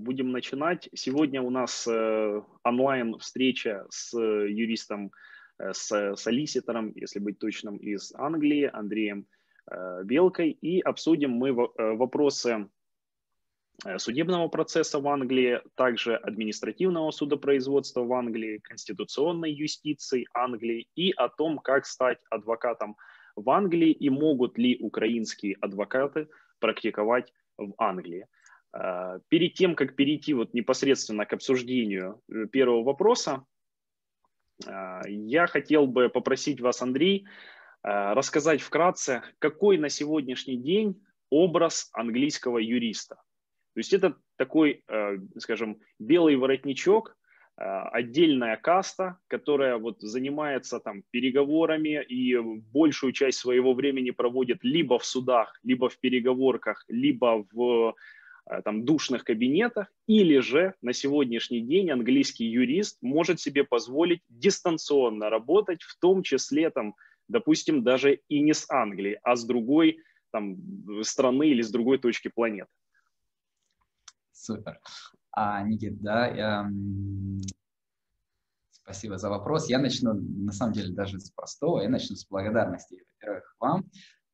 Э, будем начинать. Сегодня у нас э, онлайн встреча с юристом, с солиситором, если быть точным, из Англии, Андреем Белкой. И обсудим мы вопросы судебного процесса в Англии, также административного судопроизводства в Англии, конституционной юстиции Англии и о том, как стать адвокатом в Англии и могут ли украинские адвокаты практиковать в Англии. А, перед тем, как перейти вот непосредственно к обсуждению э, первого вопроса, а, я хотел бы попросить вас, Андрей, а, рассказать вкратце, какой на сегодняшний день образ английского юриста. То есть это такой, скажем, белый воротничок, отдельная каста, которая вот занимается там переговорами и большую часть своего времени проводит либо в судах, либо в переговорках, либо в там, душных кабинетах, или же на сегодняшний день английский юрист может себе позволить дистанционно работать, в том числе, там, допустим, даже и не с Англии, а с другой там, страны или с другой точки планеты. Супер. А, Никит, да, я... спасибо за вопрос. Я начну, на самом деле, даже с простого. Я начну с благодарности, во-первых, вам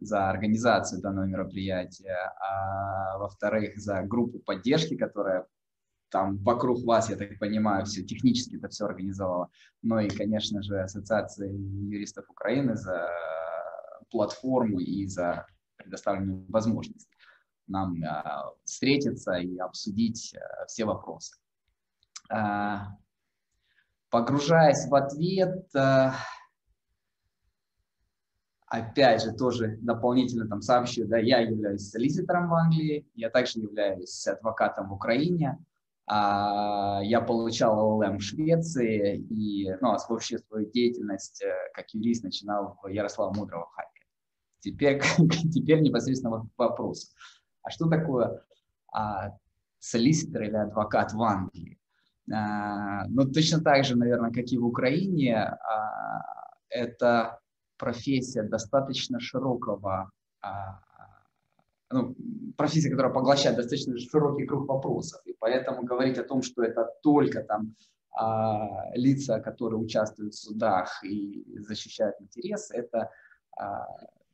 за организацию данного мероприятия, а во-вторых, за группу поддержки, которая там вокруг вас, я так понимаю, все технически это все организовала. Ну и, конечно же, Ассоциация юристов Украины за платформу и за предоставленную возможность нам а, встретиться и обсудить а, все вопросы. А, погружаясь в ответ, а, опять же, тоже дополнительно там сообщу, да, я являюсь солиситором в Англии, я также являюсь адвокатом в Украине, а, я получал ЛЛМ в Швеции и, ну, а вообще свою деятельность э, как юрист начинал в Ярослава Мудрого Харькове. Теперь, теперь непосредственно вопрос. А что такое а, солиситор или адвокат в Англии? А, ну, точно так же, наверное, как и в Украине, а, это профессия достаточно широкого, а, ну, профессия, которая поглощает достаточно широкий круг вопросов. И поэтому говорить о том, что это только там а, лица, которые участвуют в судах и защищают интересы, это а,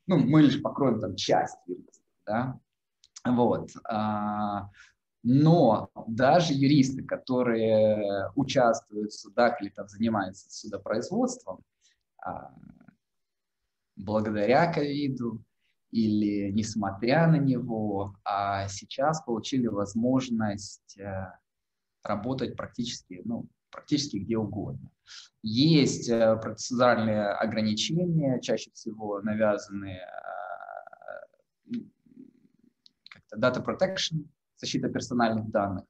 ну, мы лишь покроем там часть юристов, да, вот. Но даже юристы, которые участвуют в судах или там занимаются судопроизводством, благодаря ковиду или несмотря на него, а сейчас получили возможность э, работать практически, ну, практически где угодно. Есть э, процессуальные ограничения, чаще всего навязанные э, как-то data protection, защита персональных данных,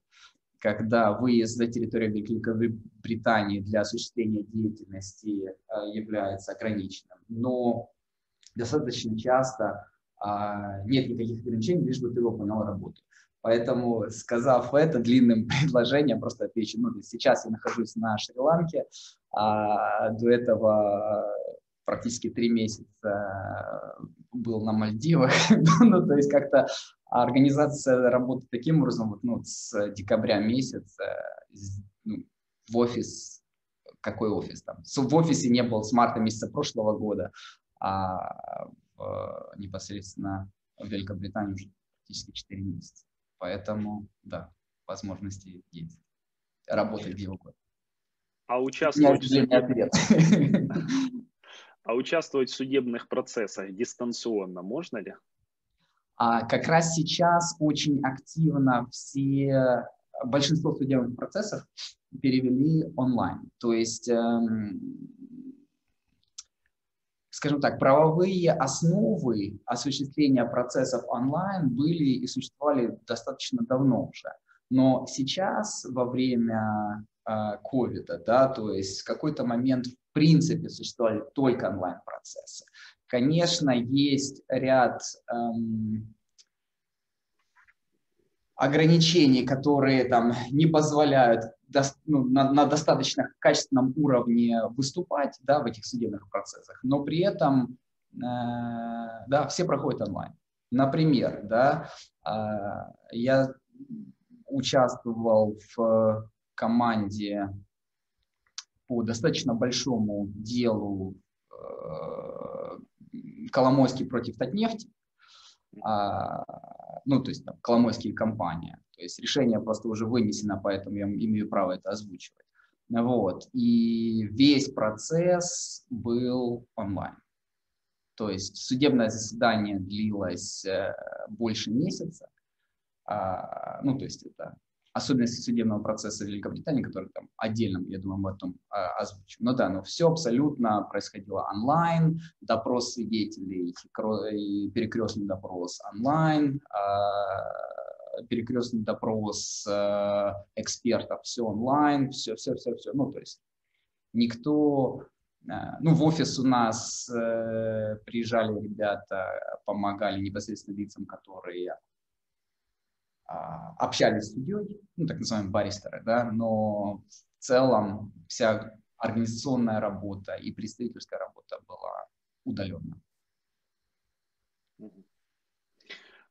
когда выезд за территорию Великой Британии для осуществления деятельности является ограниченным. Но достаточно часто а, нет никаких ограничений, лишь бы ты выполнял работу. Поэтому, сказав это длинным предложением, просто отвечу, ну, сейчас я нахожусь на Шри-Ланке, а до этого практически три месяца был на Мальдивах, ну, то есть как-то организация работает таким образом, вот, ну, с декабря месяца ну, в офис, какой офис там, в офисе не был с марта месяца прошлого года, а в, непосредственно в Великобритании уже практически 4 месяца. Поэтому, да, возможности есть. Работать где угодно. А участвовать, в а участвовать в судебных процессах дистанционно можно ли? А как раз сейчас очень активно все большинство судебных процессов перевели онлайн. То есть эм, скажем так, правовые основы осуществления процессов онлайн были и существовали достаточно давно уже. Но сейчас, во время а, ковида, э, да, то есть в какой-то момент в принципе существовали только онлайн-процессы. Конечно, есть ряд эм, ограничений, которые там не позволяют до, ну, на, на достаточно качественном уровне выступать да, в этих судебных процессах, но при этом э, да, все проходят онлайн. Например, да, э, я участвовал в команде по достаточно большому делу э, Коломойский против Татнефти, а, ну, то есть там, Коломойские компания. То есть решение просто уже вынесено, поэтому я имею право это озвучивать. Вот. И весь процесс был онлайн. То есть судебное заседание длилось э, больше месяца. А, ну, то есть это особенности судебного процесса в Великобритании, который там отдельно, я думаю, об этом а, озвучим. Но да, но все абсолютно происходило онлайн, допрос свидетелей, перекрестный допрос онлайн, а, перекрестный допрос а, экспертов, все онлайн, все, все, все, все. Ну, то есть никто ну, в офис у нас э, приезжали ребята, помогали непосредственно лицам, которые общались с судьей, ну, так называемые баристеры, да, но в целом вся организационная работа и представительская работа была удаленно.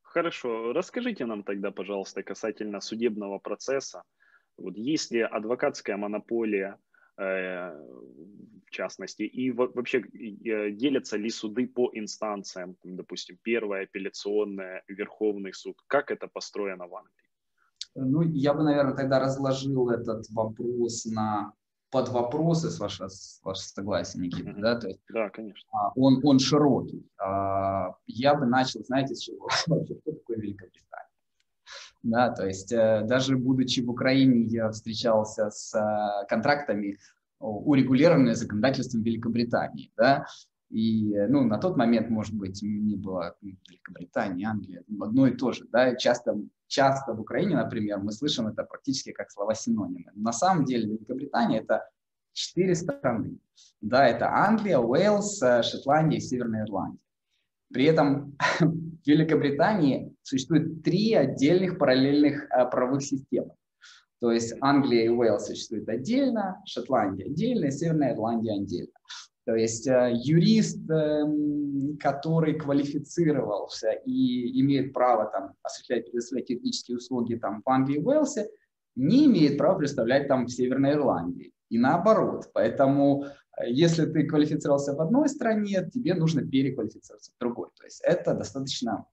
Хорошо. Расскажите нам тогда, пожалуйста, касательно судебного процесса. Вот есть ли адвокатская монополия в частности, и вообще э, делятся ли суды по инстанциям, допустим, первая апелляционная, Верховный суд, как это построено в Англии? Ну, я бы, наверное, тогда разложил этот вопрос на под вопросы, с вашего, с вашего согласия, Никита, mm-hmm. да? То есть, да, конечно. А, он, он широкий. А, я бы начал, знаете, с чего? Вообще, кто такой Великобритания? Да, то есть э, даже будучи в Украине, я встречался с э, контрактами, урегулированными законодательством Великобритании. Да? И ну, на тот момент, может быть, не было Великобритании, Англии, одно и то же. Да? часто, часто в Украине, например, мы слышим это практически как слова-синонимы. На самом деле Великобритания – это четыре страны. Да, это Англия, Уэльс, э, Шотландия и Северная Ирландия. При этом в Великобритании существует три отдельных параллельных э, правовых системы. То есть Англия и Уэльс существуют отдельно, Шотландия отдельно, Северная Ирландия отдельно. То есть э, юрист, эм, который квалифицировался и имеет право там, осуществлять, предоставлять юридические услуги там, в Англии и Уэльсе, не имеет права представлять там в Северной Ирландии. И наоборот. Поэтому если ты квалифицировался в одной стране, тебе нужно переквалифицироваться в другой. То есть это достаточно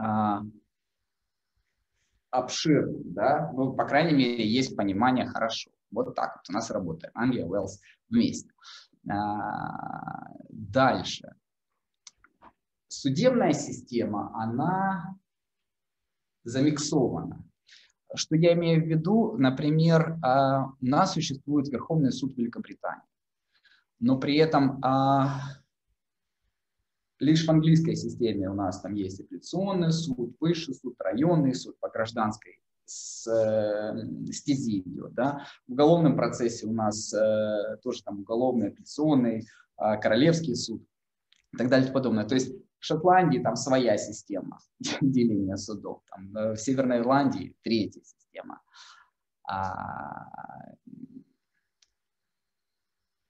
а, да, ну, по крайней мере, есть понимание хорошо. Вот так вот у нас работает Англия, Уэльс вместе. А, дальше. Судебная система, она замиксована. Что я имею в виду? Например, а, у нас существует Верховный суд Великобритании но при этом а, лишь в английской системе у нас там есть апелляционный суд, высший суд, районный суд по гражданской с, э, стези идет. Да? В уголовном процессе у нас э, тоже там уголовный, апелляционный, э, королевский суд и так далее и подобное. То есть в Шотландии там своя система деления судов, там, э, в Северной Ирландии третья система. А,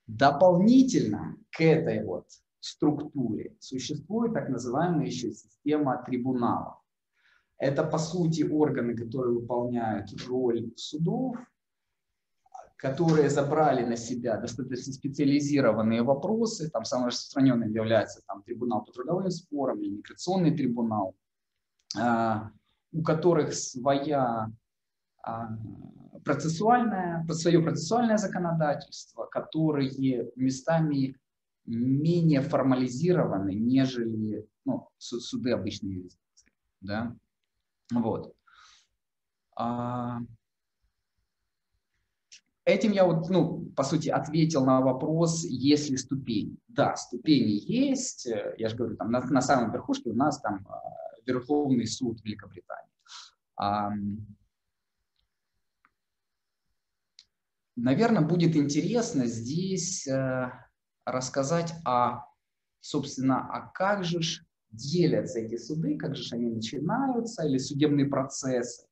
Дополнительно к этой вот структуре существует так называемая еще система трибуналов. Это, по сути, органы, которые выполняют роль судов, которые забрали на себя достаточно специализированные вопросы. Там самым распространенным является там, трибунал по трудовым спорам или миграционный трибунал, а, у которых своя а, процессуальное, свое процессуальное законодательство, которые местами менее формализированы, нежели ну, суды обычной юрисдикции. Да? Вот. А... Этим я вот, ну, по сути, ответил на вопрос, есть ли ступени. Да, ступени есть. Я же говорю, там на, на самой верхушке у нас там а, Верховный суд Великобритании. Наверное, будет интересно здесь э, рассказать о, собственно, а как же делятся эти суды, как же они начинаются, или судебные процессы.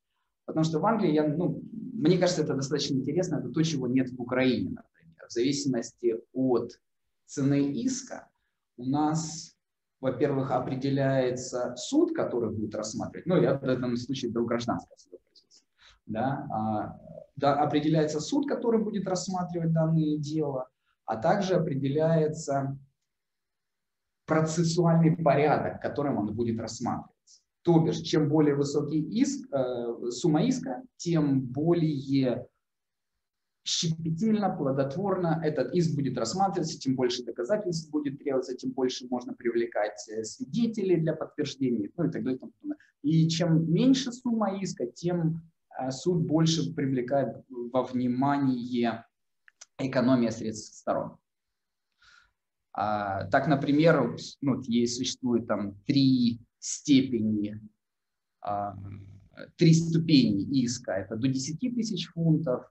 Потому что в Англии, я, ну, мне кажется, это достаточно интересно, это то, чего нет в Украине, например. В зависимости от цены иска у нас во-первых, определяется суд, который будет рассматривать, ну, я в данном случае беру гражданское судопроизводство, да, а, да, определяется суд, который будет рассматривать данное дело, а также определяется процессуальный порядок, которым он будет рассматриваться. То бишь, чем более высокий иск, э, сумма иска, тем более щепетильно, плодотворно этот иск будет рассматриваться, тем больше доказательств будет требоваться, тем больше можно привлекать э, свидетелей для подтверждения, ну и так далее. И чем меньше сумма иска, тем э, суд больше привлекает во внимание экономия средств сторон. А, так, например, ну, есть, существует там три степени, а, три ступени иска. Это до 10 тысяч фунтов,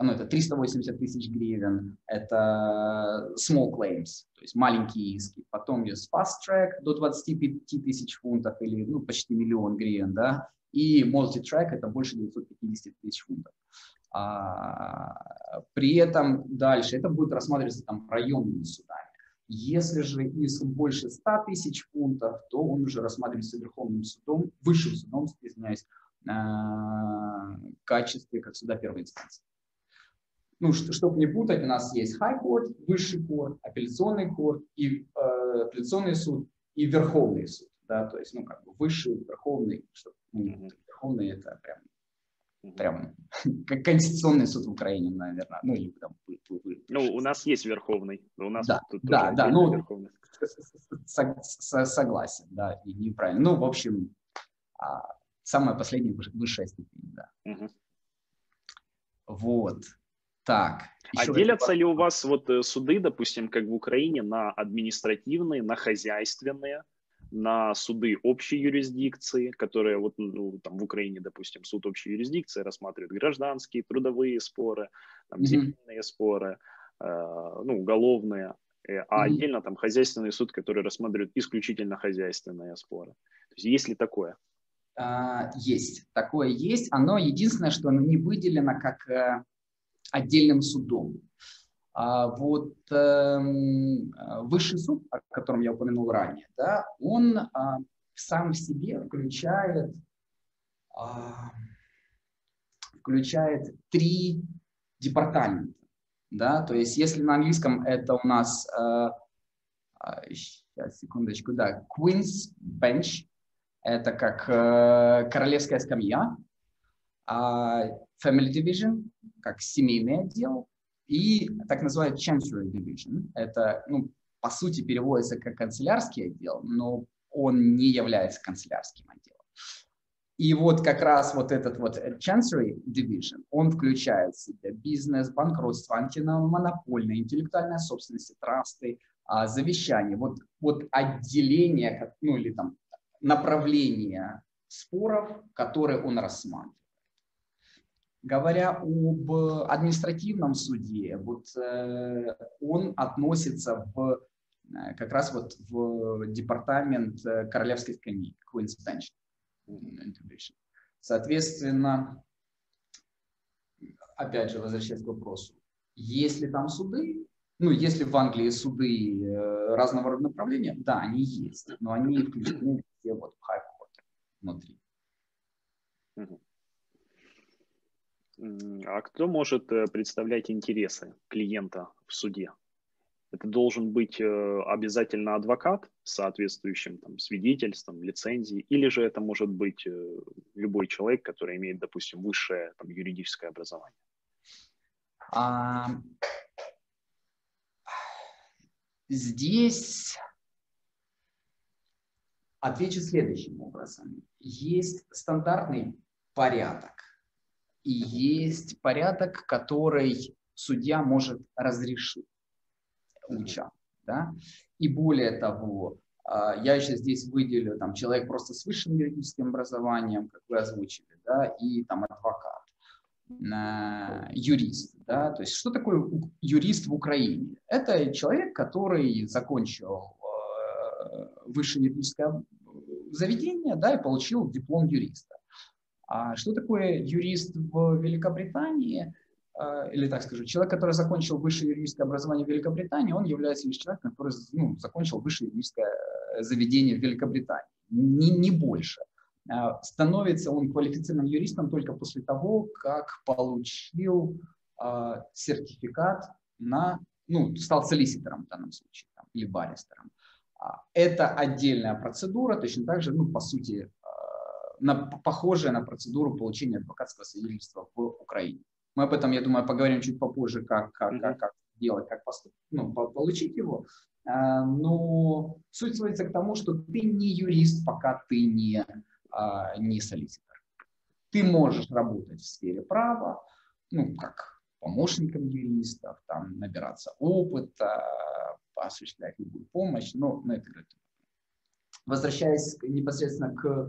ну, это 380 тысяч гривен, это small claims, то есть маленькие иски. Потом есть fast track до 25 тысяч фунтов или ну, почти миллион гривен, да, и multi-track это больше 950 тысяч фунтов. А, при этом дальше это будет рассматриваться там районными судами. Если же иск больше 100 тысяч фунтов, то он уже рассматривается Верховным судом, высшим судом, извиняюсь, в качестве как суда первой инстанции ну, чтобы не путать, у нас есть High Court, Высший Court, апелляционный Court, и, э, апелляционный суд и Верховный суд. Да, то есть, ну, как бы Высший, Верховный, что, ну, Верховный это прям, прям как Конституционный суд в Украине, наверное. Ну, или там, ну у нас есть Верховный. У нас да, тут да, да, ну, Верховный. Согласен, да, и неправильно. Ну, в общем, а, самая последняя высшая степень, да. Угу. Вот. Так. А делятся ли у вас вот э, суды, допустим, как в Украине, на административные, на хозяйственные, на суды общей юрисдикции, которые вот ну, там в Украине, допустим, суд общей юрисдикции рассматривает гражданские, трудовые споры, там, земельные mm-hmm. споры, э, ну, уголовные, э, а mm-hmm. отдельно там хозяйственный суд, который рассматривает исключительно хозяйственные споры. То есть есть ли такое? А, есть. Такое есть. Оно единственное, что оно не выделено как э, отдельным судом. А вот э, высший суд, о котором я упомянул ранее, да, он а, сам в себе включает, а, включает три департамента. Да, то есть если на английском это у нас, э, сейчас, секундочку, да, Queen's Bench, это как э, королевская скамья, а Family Division, как семейный отдел, и так называемый Chancery Division. Это, ну, по сути, переводится как канцелярский отдел, но он не является канцелярским отделом. И вот как раз вот этот вот Chancery Division, он включает в себя бизнес, банкротство, антимонопольная, интеллектуальная собственность, трасты, а, завещание. Вот, вот отделение, ну или там направление споров, которые он рассматривает. Говоря об административном суде, вот э, он относится в, э, как раз вот в департамент э, Королевской скамьи, Queen's Bench Соответственно, опять же, возвращаясь к вопросу, если там суды, ну, если в Англии суды разного рода направления, да, они есть, но они включены все вот в High Court внутри. А кто может э, представлять интересы клиента в суде? Это должен быть э, обязательно адвокат с соответствующим там, свидетельством, лицензией, или же это может быть э, любой человек, который имеет, допустим, высшее там, юридическое образование? А... Здесь отвечу следующим образом. Есть стандартный порядок и есть порядок, который судья может разрешить участку. Да? И более того, а, я еще здесь выделю там, человек просто с высшим юридическим образованием, как вы озвучили, да, и там адвокат, юрист. Да? То есть что такое юрист в Украине? Это человек, который закончил э, высшее юридическое заведение да, и получил диплом юриста. А что такое юрист в Великобритании? А, или так скажу, человек, который закончил высшее юридическое образование в Великобритании, он является лишь человеком, который ну, закончил высшее юридическое заведения в Великобритании, не, не больше. А, становится он квалифицированным юристом только после того, как получил сертификат на, ну, стал солиситором в данном случае, там, или баристером. Это отдельная процедура, точно так же, ну, по сути, на, похожая на процедуру получения адвокатского свидетельства в Украине. Мы об этом, я думаю, поговорим чуть попозже, как, как, как, как делать, как поступить, ну, получить его. Но суть сводится к тому, что ты не юрист, пока ты не а не солиситор. Ты можешь работать в сфере права, ну, как помощником юристов, там, набираться опыта, осуществлять любую помощь, но, но это говорит. Возвращаясь непосредственно к а,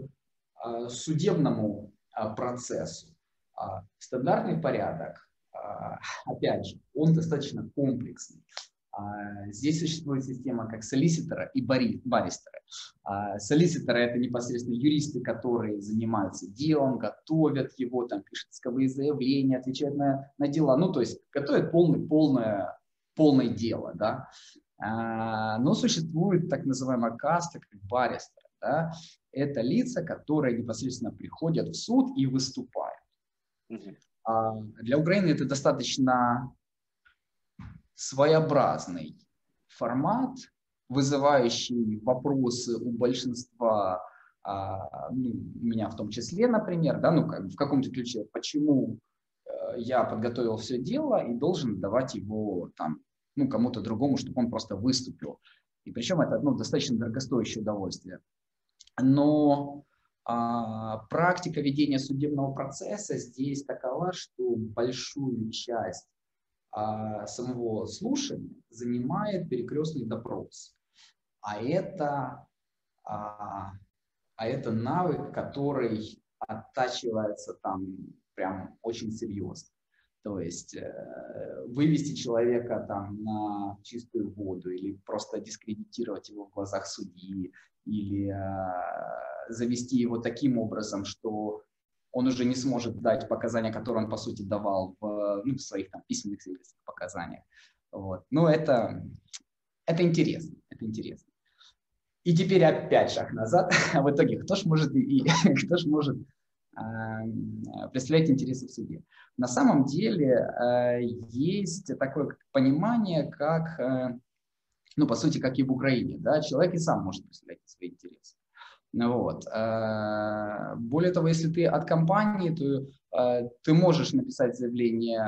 судебному а, процессу, а, стандартный порядок, а, опять же, он достаточно комплексный. А, здесь существует система как солиситора и баристера. А, солиситоры – это непосредственно юристы, которые занимаются делом, готовят его, там, пишут исковые заявления, отвечают на, на дела. Ну, то есть готовят полный, полное, полное дело. Да? Но существует так называемая каста, как баристер. Да? Это лица, которые непосредственно приходят в суд и выступают. Для Украины это достаточно своеобразный формат, вызывающий вопросы у большинства, а, ну, меня в том числе, например, да, ну, как, в каком-то ключе, почему э, я подготовил все дело и должен давать его там, ну, кому-то другому, чтобы он просто выступил. И причем это ну, достаточно дорогостоящее удовольствие. Но а, практика ведения судебного процесса здесь такова, что большую часть а, самого слушания занимает перекрестный допрос. А это, а, а это навык, который оттачивается там прям очень серьезно. То есть э, вывести человека там на чистую воду или просто дискредитировать его в глазах судьи или э, завести его таким образом, что он уже не сможет дать показания, которые он, по сути, давал в, ну, в своих там, письменных свидетельских показаниях. Вот. Но это, это интересно, это интересно. И теперь опять шаг назад. А в итоге, кто ж может, и, кто ж может представлять интересы в суде? На самом деле э, есть такое понимание, как, э, ну, по сути, как и в Украине. Да? Человек и сам может представлять свои интересы. Вот. Э, более того, если ты от компании, то ты можешь написать заявление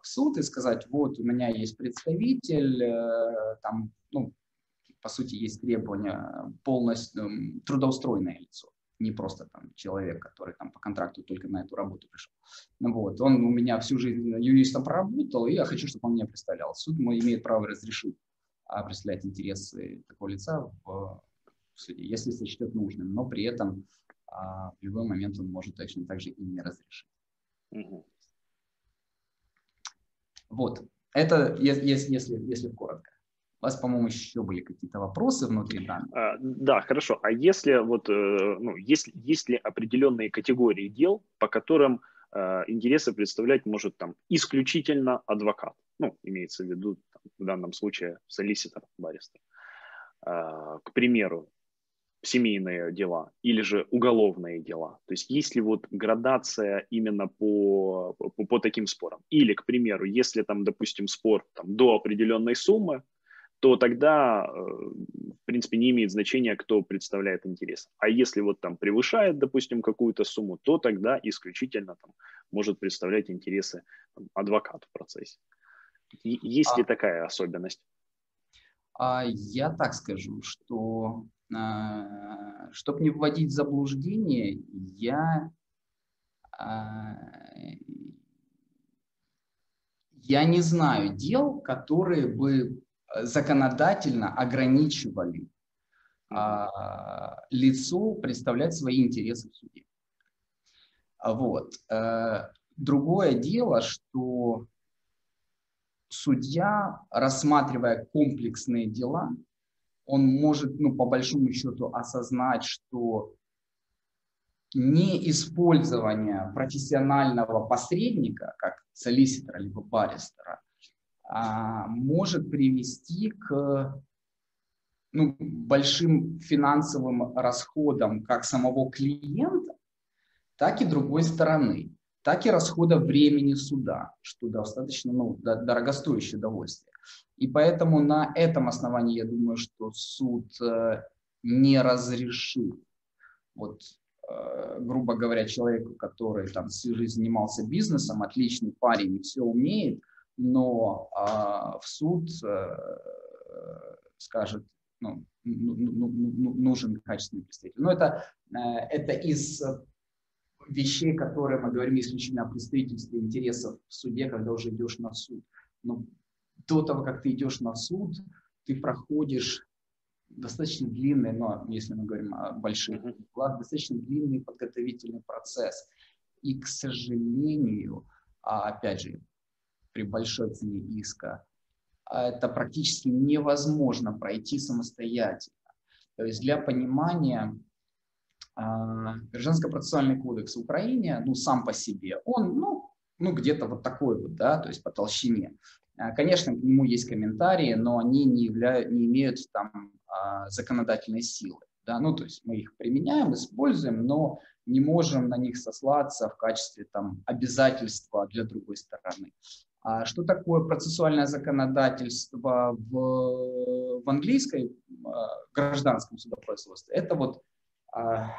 в суд и сказать, вот у меня есть представитель, там, ну, по сути, есть требования полностью трудоустроенное лицо, не просто там человек, который там по контракту только на эту работу пришел. Вот. Он у меня всю жизнь юристом проработал, и я хочу, чтобы он меня представлял. Суд мой имеет право разрешить а, представлять интересы такого лица в в суде, если сочтет нужным, но при этом а, в любой момент он может точно так же и не разрешить. Угу. Вот, это если, если, если коротко. Вас, по-моему, еще были какие-то вопросы внутри данных? А, да, хорошо. А если вот, э, ну, есть, есть ли определенные категории дел, по которым э, интересы представлять может там исключительно адвокат? Ну, имеется в виду там, в данном случае солиситор, баристер. Э, к примеру, семейные дела или же уголовные дела? То есть есть ли вот градация именно по, по, по таким спорам? Или, к примеру, если там, допустим, спор там, до определенной суммы, то тогда, э, в принципе, не имеет значения, кто представляет интерес. А если вот там превышает, допустим, какую-то сумму, то тогда исключительно там может представлять интересы там, адвокат в процессе. Есть а, ли такая особенность? А, я так скажу, что а, чтобы не вводить в заблуждение, я, а, я не знаю дел, которые бы законодательно ограничивали а, лицу представлять свои интересы в суде. Вот. Э, другое дело, что судья, рассматривая комплексные дела, он может, ну, по большому счету, осознать, что не использование профессионального посредника, как солиситора либо баристера, а, может привести к ну, большим финансовым расходом как самого клиента, так и другой стороны, так и расхода времени суда, что достаточно ну, дорогостоящее удовольствие. И поэтому на этом основании я думаю, что суд э, не разрешит вот Э, грубо говоря, человеку, который там всю жизнь занимался бизнесом, отличный парень и все умеет, но а, в суд а, скажет, ну, ну, ну, ну, нужен качественный представитель. Но это, это из вещей, которые мы говорим исключительно о представительстве интересов в суде, когда уже идешь на суд. Но до того, как ты идешь на суд, ты проходишь достаточно длинный, но если мы говорим о больших делах, достаточно длинный подготовительный процесс. И, к сожалению, а опять же, при большой цене иска, это практически невозможно пройти самостоятельно. То есть для понимания, а, Гражданско-процессуальный кодекс в Украине, ну, сам по себе, он, ну, ну где-то вот такой вот, да, то есть по толщине. А, конечно, к нему есть комментарии, но они не, являют, не имеют там а, законодательной силы. Да? Ну, то есть мы их применяем, используем, но не можем на них сослаться в качестве там, обязательства для другой стороны. А что такое процессуальное законодательство в, в английской а, гражданском судопроизводстве? Это вот, а,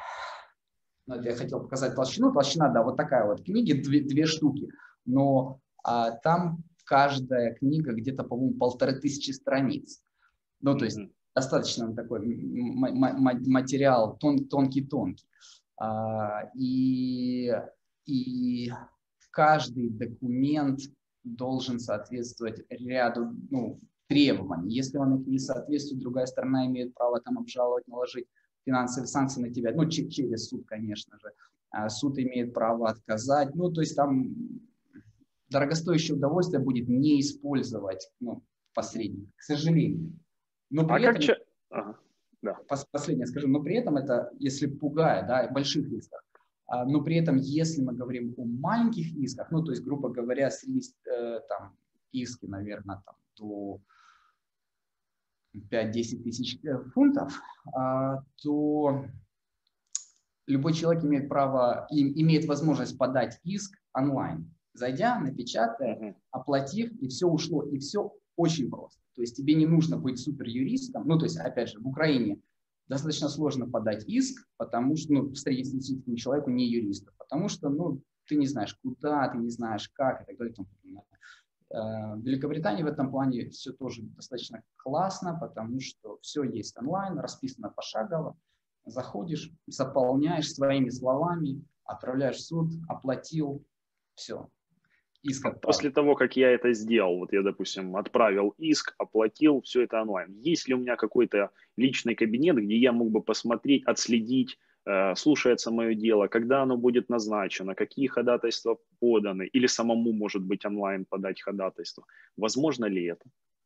ну, это я хотел показать толщину, толщина, да, вот такая вот книги, две, две штуки, но а, там каждая книга где-то, по-моему, полторы тысячи страниц. Ну, то есть достаточно такой материал тонкий-тонкий. А, и, и каждый документ должен соответствовать ряду ну, требований. Если он их не соответствует, другая сторона имеет право там обжаловать, наложить финансовые санкции на тебя, ну, через суд, конечно же. А суд имеет право отказать. Ну, то есть там дорогостоящее удовольствие будет не использовать ну, посредник, к сожалению. Но при а этом, как... Ага, да. Последнее скажу, но при этом это, если пугает, да, больших исках, а, но при этом, если мы говорим о маленьких исках, ну, то есть, грубо говоря, среди э, там, иски, наверное, там, до 5-10 тысяч э, фунтов, а, то любой человек имеет право, имеет возможность подать иск онлайн, зайдя, напечатая, оплатив, и все ушло, и все очень просто. То есть тебе не нужно быть супер юристом. Ну, то есть, опять же, в Украине достаточно сложно подать иск, потому что, ну, среднестатистическому человеку не юриста, потому что, ну, ты не знаешь, куда, ты не знаешь, как и так далее. Э, в Великобритании в этом плане все тоже достаточно классно, потому что все есть онлайн, расписано пошагово. Заходишь, заполняешь своими словами, отправляешь в суд, оплатил, все иск отправил. После того, как я это сделал, вот я, допустим, отправил иск, оплатил, все это онлайн. Есть ли у меня какой-то личный кабинет, где я мог бы посмотреть, отследить, э, слушается мое дело, когда оно будет назначено, какие ходатайства поданы, или самому, может быть, онлайн подать ходатайство. Возможно ли это?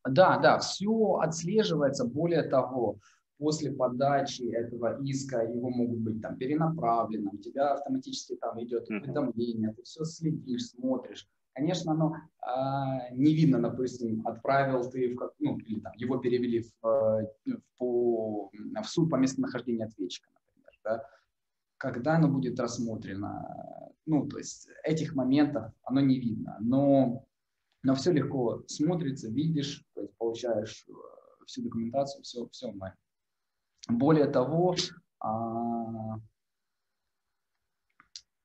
Да, да, все отслеживается. Более того, после подачи этого иска его могут быть там перенаправлены, у тебя автоматически там идет уведомление, ты все следишь, смотришь. Конечно, оно э, не видно, допустим, отправил ты, в, ну, или там, его перевели в, в, по, в суд по местонахождению ответчика, например. Да? Когда оно будет рассмотрено, ну, то есть этих моментов оно не видно, но, но все легко смотрится, видишь, то есть получаешь э, всю документацию, все, все онлайн. Более того, а,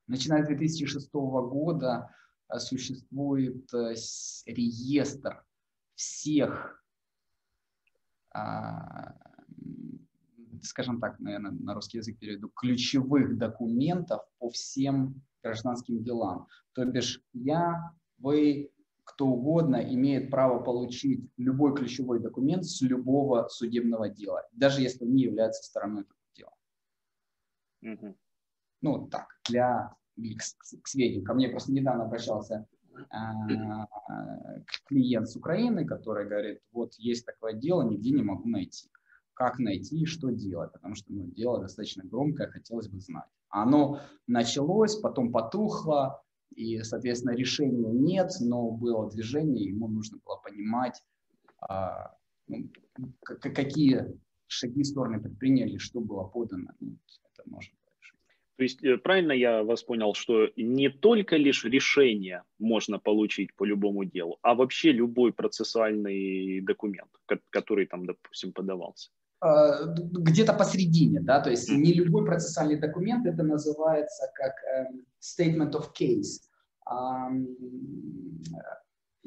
начиная с 2006 года существует э, реестр всех, а, скажем так, наверное, на русский язык переведу, ключевых документов по всем гражданским делам. То бишь я, вы, кто угодно имеет право получить любой ключевой документ с любого судебного дела, даже если он не является стороной этого дела. Угу. Ну, так, для к, к сведению. Ко мне просто недавно обращался а, клиент с Украины, который говорит, вот есть такое дело, нигде не могу найти. Как найти и что делать, потому что ну, дело достаточно громкое, хотелось бы знать. Оно началось, потом потухло, и, соответственно, решения нет, но было движение, ему нужно было понимать, а, ну, какие шаги стороны предприняли, что было подано, ну, это можно то есть э, правильно я вас понял, что не только лишь решение можно получить по любому делу, а вообще любой процессуальный документ, который там, допустим, подавался? А, где-то посередине, да, то есть не любой процессуальный документ, это называется как эм, statement of case.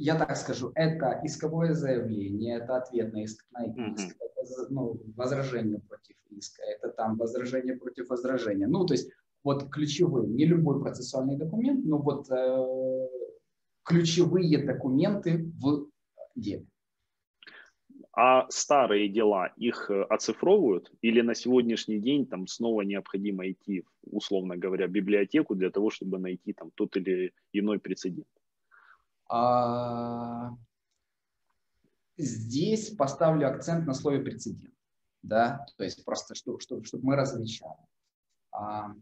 Я так скажу, это исковое заявление, это ответ на иск, на иск это ну, возражение против иска, это там возражение против возражения. Ну, то есть вот ключевые, не любой процессуальный документ, но вот э, ключевые документы в деле. А старые дела, их э, оцифровывают или на сегодняшний день там снова необходимо идти, условно говоря, в библиотеку для того, чтобы найти там тот или иной прецедент? А, здесь поставлю акцент на слове прецедент, да, то есть просто, чтобы, чтобы, чтобы мы различали. А,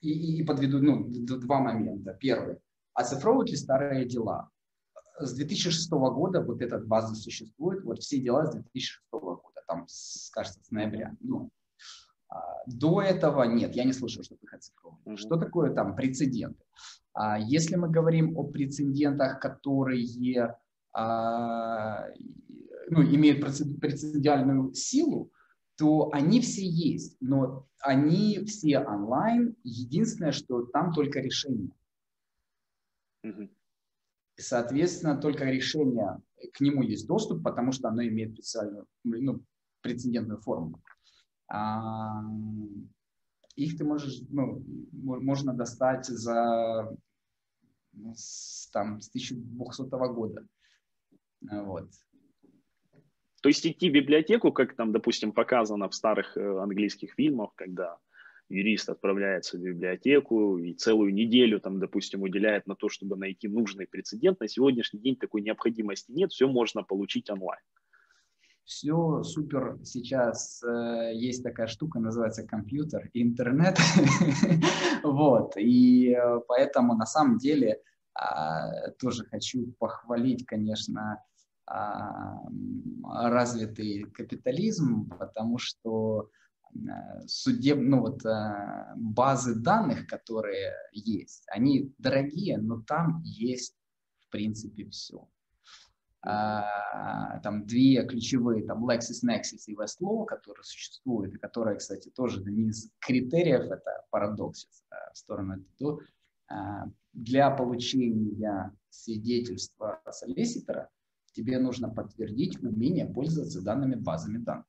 и, и подведу ну, два момента. Первый. Оцифровывают ли старые дела? С 2006 года вот эта база существует, вот все дела с 2006 года, там, кажется, с ноября. Ну, а, до этого нет, я не слышал, что их оцифровывали. Что такое там прецеденты? А, если мы говорим о прецедентах, которые а, ну, имеют прецедиальную силу, то они все есть, но они все онлайн. Единственное, что там только решение. Mm-hmm. Соответственно, только решение, к нему есть доступ, потому что оно имеет специальную, ну, прецедентную форму. А, их ты можешь, ну, можно достать за ну, с, там, с 1200 года. Вот. То есть идти в библиотеку, как там, допустим, показано в старых э, английских фильмах, когда юрист отправляется в библиотеку и целую неделю, там, допустим, уделяет на то, чтобы найти нужный прецедент. На сегодняшний день такой необходимости нет, все можно получить онлайн. Все супер. Сейчас э, есть такая штука, называется компьютер, интернет. вот. И э, поэтому на самом деле э, тоже хочу похвалить, конечно, развитый капитализм, потому что судеб, ну вот базы данных, которые есть, они дорогие, но там есть в принципе все. А, там две ключевые, там LexisNexis и Westlaw, которые существуют, и которые, кстати, тоже не из критериев, это парадокс в сторону, то для получения свидетельства солиситора тебе нужно подтвердить умение пользоваться данными базами данных.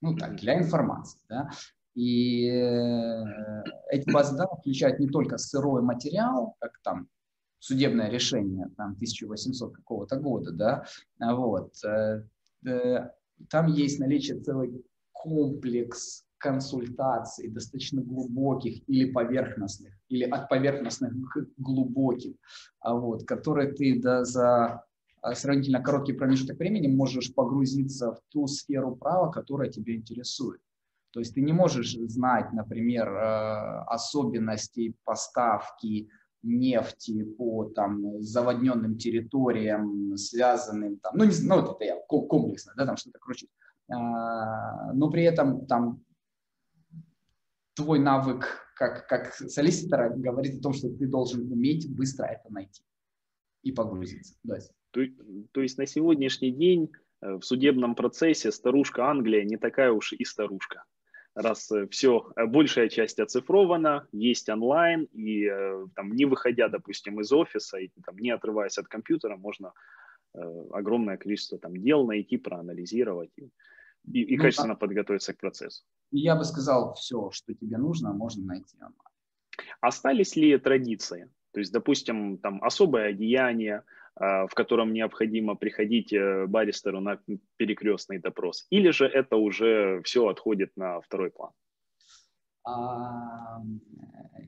Ну так, для информации. Да? И э, эти базы данных включают не только сырой материал, как там судебное решение там 1800 какого-то года, да, а вот, э, э, там есть наличие целый комплекс консультаций, достаточно глубоких или поверхностных, или от поверхностных к глубоким, а вот, которые ты да, за а, сравнительно короткий промежуток времени можешь погрузиться в ту сферу права, которая тебя интересует. То есть ты не можешь знать, например, э, особенности поставки нефти по там, заводненным территориям, связанным, там, ну, не, ну вот это я комплексно, да, там что-то кручу. А, но при этом там твой навык как, как солиситора говорит о том, что ты должен уметь быстро это найти и погрузиться. Да. То, то есть на сегодняшний день э, в судебном процессе старушка Англия не такая уж и старушка. Раз э, все, э, большая часть оцифрована, есть онлайн, и там, не выходя, допустим, из офиса, и там, не отрываясь от компьютера, можно огромное количество там, дел найти, проанализировать и, и, и ну, качественно да. подготовиться к процессу. Я бы сказал, все, что тебе нужно, можно найти онлайн. Остались ли традиции? То есть, допустим, там особое одеяние, в котором необходимо приходить э, баристеру на перекрестный допрос? Или же это уже все отходит на второй план? А,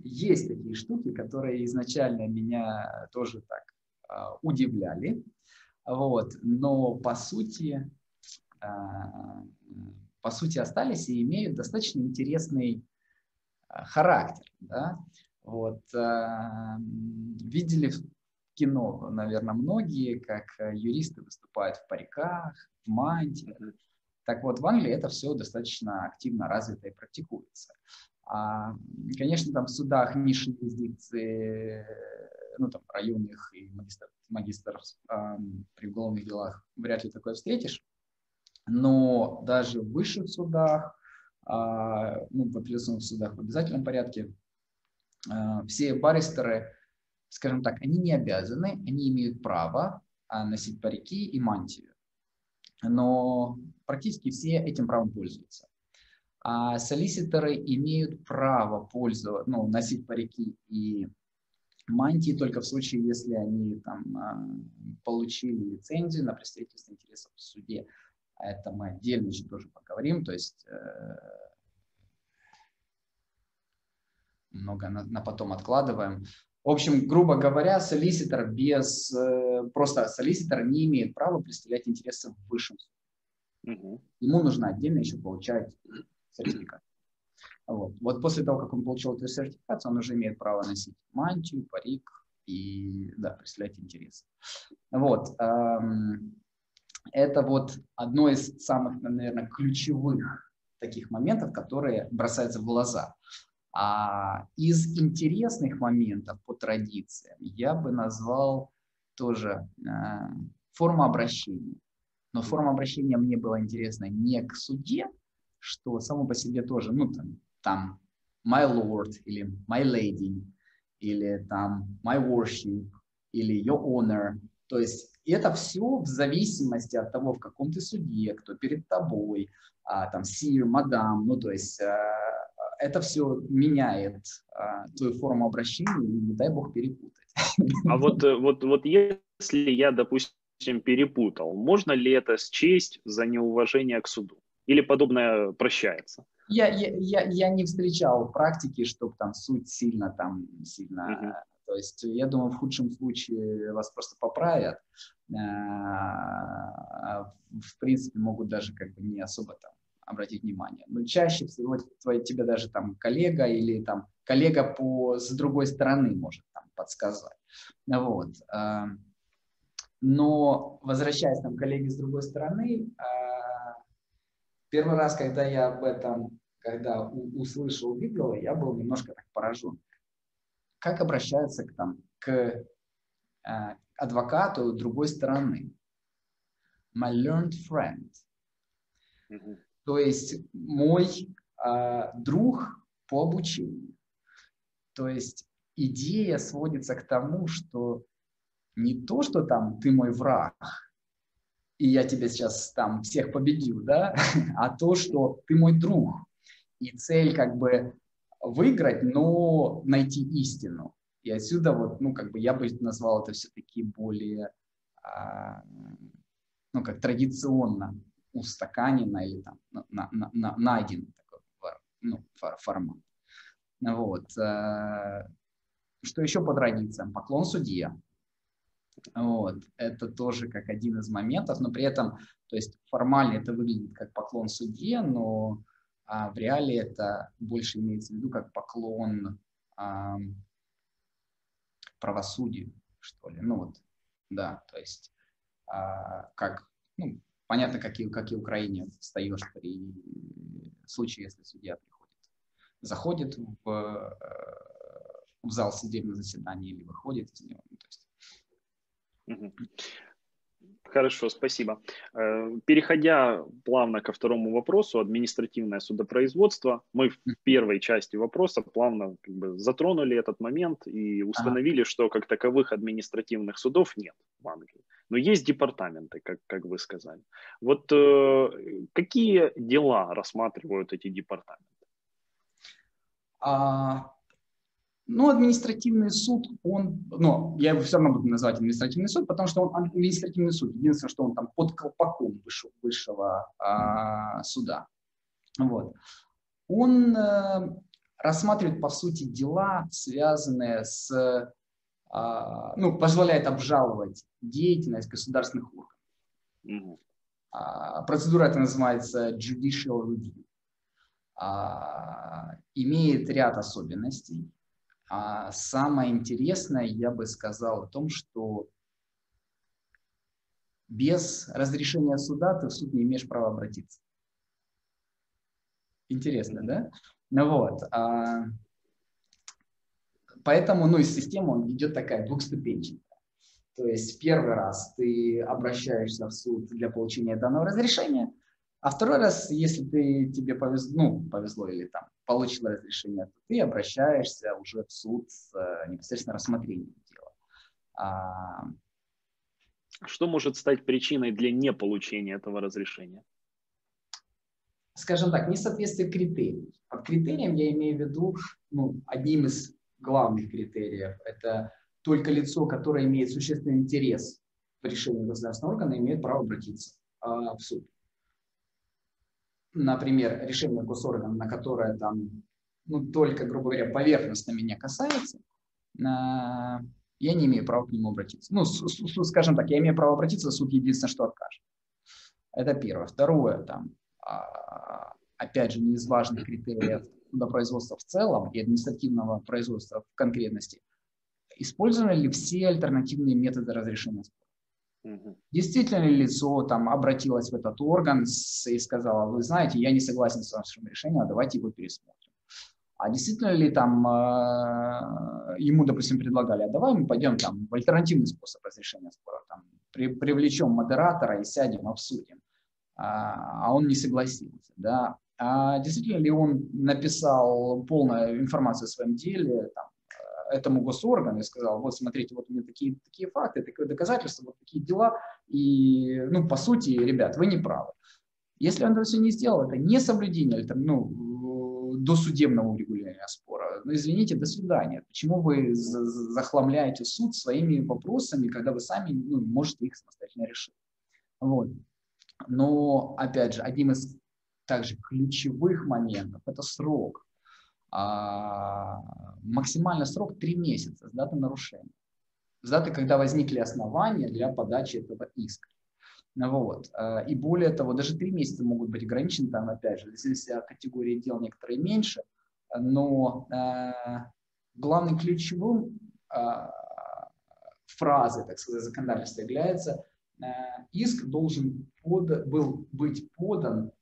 есть такие штуки, которые изначально меня тоже так а, удивляли, вот, но по сути, по сути остались и имеют достаточно интересный характер. Да? Вот, видели кино, наверное, многие, как э, юристы выступают в париках, в мантиях. Так вот, в Англии это все достаточно активно развито и практикуется. А, конечно, там в судах низшей юрисдикции, ну, там, районных и магистр, магистров а, при уголовных делах вряд ли такое встретишь. Но даже в высших судах, а, ну, в апелляционных судах в обязательном порядке, а, все баристеры, скажем так, они не обязаны, они имеют право а, носить парики и мантию. Но практически все этим правом пользуются. А солиситоры имеют право пользоваться, ну, носить парики и мантии только в случае, если они там а, получили лицензию на представительство интересов в суде. Это мы отдельно еще тоже поговорим, то есть э, много на, на потом откладываем. В общем, грубо говоря, солиситор без, э, просто солиситор не имеет права представлять интересы в высшем суде. Угу. Ему нужно отдельно еще получать сертификат. Вот. вот после того, как он получил эту сертификацию, он уже имеет право носить мантию, парик и да, представлять интересы. Вот. Это вот одно из самых, наверное, ключевых таких моментов, которые бросаются в глаза. А из интересных моментов по традициям я бы назвал тоже э, форму обращения. Но форма обращения мне была интересна не к суде, что само по себе тоже, ну, там, там my lord или my lady, или там my worship, или your honor. То есть это все в зависимости от того, в каком ты суде, кто перед тобой, а, там, sir, мадам, ну, то есть а, это все меняет а, твою форму обращения, и не дай бог перепутать. А вот, э, вот, вот если я, допустим, перепутал, можно ли это счесть за неуважение к суду? Или подобное прощается? Я, я, я, я не встречал практики, чтобы там суть сильно там сильно. Uh-huh. То есть я думаю, в худшем случае вас просто поправят. А, в принципе, могут даже как бы не особо там обратить внимание. Но чаще всего твой, тебе даже там коллега или там коллега по, с другой стороны может там подсказать. Вот. А, но возвращаясь там коллеге с другой стороны, а, Первый раз, когда я об этом, когда услышал, увидел, я был немножко так поражен. Как обращаются к, там, к э, адвокату другой стороны? My learned friend. Mm-hmm. То есть мой э, друг по обучению. То есть идея сводится к тому, что не то, что там ты мой враг, и я тебя сейчас там всех победил, да, а то, что ты мой друг. И цель как бы выиграть, но найти истину. И отсюда вот, ну, как бы я бы назвал это все-таки более, а, ну, как традиционно устаканено или там на, на, на, найден такой ну, формат. Вот. Э, что еще по традициям? Поклон судье. Вот. Это тоже как один из моментов, но при этом, то есть формально это выглядит как поклон судье, но а в реале это больше имеется в виду как поклон а, правосудию, что ли. Ну вот, да, то есть а, как, ну, понятно, как и, как и Украине встаешь при случае, если судья приходит, заходит в, э, в зал судебного заседания или выходит из него. Ну, то есть Хорошо, спасибо. Э, переходя плавно ко второму вопросу, административное судопроизводство, мы в первой части вопроса плавно как бы затронули этот момент и установили, ага. что как таковых административных судов нет в Англии. Но есть департаменты, как, как вы сказали. Вот э, какие дела рассматривают эти департаменты? А, ну, административный суд, он, ну, я его все равно буду называть административный суд, потому что он административный суд. Единственное, что он там под колпаком высшего, высшего а, суда. Вот. Он а, рассматривает, по сути, дела, связанные с, ну, позволяет обжаловать деятельность государственных органов. А, процедура это называется judicial review. А, имеет ряд особенностей а самое интересное, я бы сказал, о том, что без разрешения суда ты в суд не имеешь права обратиться. Интересно, да? Ну вот. Поэтому, ну, и система идет такая двухступенчатая. То есть первый раз ты обращаешься в суд для получения данного разрешения, а второй раз, если ты, тебе повезло, ну, повезло или там получил разрешение, то ты обращаешься уже в суд с э, непосредственно рассмотрением дела. А... Что может стать причиной для неполучения этого разрешения? Скажем так, несоответствие критериев. Под критерием я имею в виду, ну, одним из главных критериев, это только лицо, которое имеет существенный интерес в решении государственного органа, имеет право обратиться а, в суд. Например, решение госоргана, на которое там, ну, только, грубо говоря, поверхностно меня касается, а, я не имею права к нему обратиться. Ну, скажем так, я имею право обратиться, суд единственное, что откажет. Это первое. Второе, там, а, опять же, не из важных критериев судопроизводства в целом и административного производства в конкретности – использованы ли все альтернативные методы разрешения спора. Угу. Действительно ли лицо там обратилось в этот орган и сказала, вы знаете, я не согласен с вашим решением, а давайте его пересмотрим. А действительно ли там э, ему, допустим, предлагали, а давай мы пойдем там в альтернативный способ разрешения спора, там, при, привлечем модератора и сядем, обсудим. А, а он не согласился, да. А действительно ли он написал полную информацию о своем деле, там, этому госоргану и сказал, вот смотрите, вот у меня такие, такие факты, такие доказательства, вот такие дела, и, ну, по сути, ребят, вы не правы. Если он это все не сделал, это не соблюдение, это, ну, досудебного урегулирования спора. Ну, извините, до свидания. Почему вы захламляете суд своими вопросами, когда вы сами ну, можете их самостоятельно решить? Вот. Но, опять же, одним из также ключевых моментов – это срок а, максимальный срок 3 месяца с даты нарушения. С даты, когда возникли основания для подачи этого иска. Вот. А, и более того, даже 3 месяца могут быть ограничены, там, опять же, здесь категории дел некоторые меньше, но э, главным ключевым э, фразой, так сказать, законодательства является э, иск должен под, был быть подан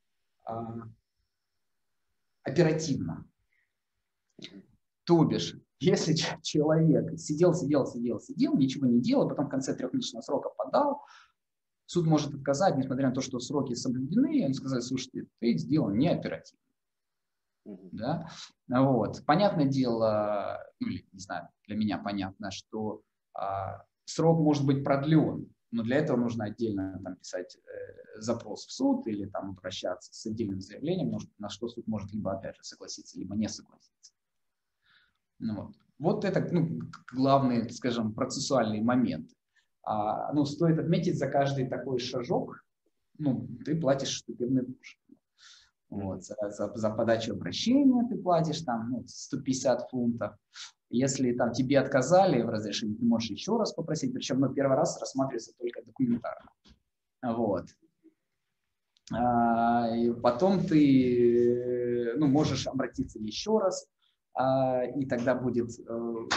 оперативно. То бишь, если человек сидел, сидел, сидел, сидел, ничего не делал, потом в конце трехмесячного срока подал, суд может отказать, несмотря на то, что сроки соблюдены, и он сказал, слушайте, ты сделал не оперативно. Да? Вот. Понятное дело, ну, или, не знаю, для меня понятно, что а, срок может быть продлен, но для этого нужно отдельно там, писать э, запрос в суд или там обращаться с отдельным заявлением, на что суд может либо опять же согласиться, либо не согласиться. Ну, вот. вот это ну, главные, скажем, процессуальные моменты. А, ну, стоит отметить, за каждый такой шажок ну, ты платишь судебный пуш. Вот, за, за, за подачу обращения ты платишь там ну, 150 фунтов. Если там тебе отказали в разрешении, ты можешь еще раз попросить, причем ну, первый раз рассматривается только документарно. Вот. А, и потом ты ну, можешь обратиться еще раз а, и тогда будет э,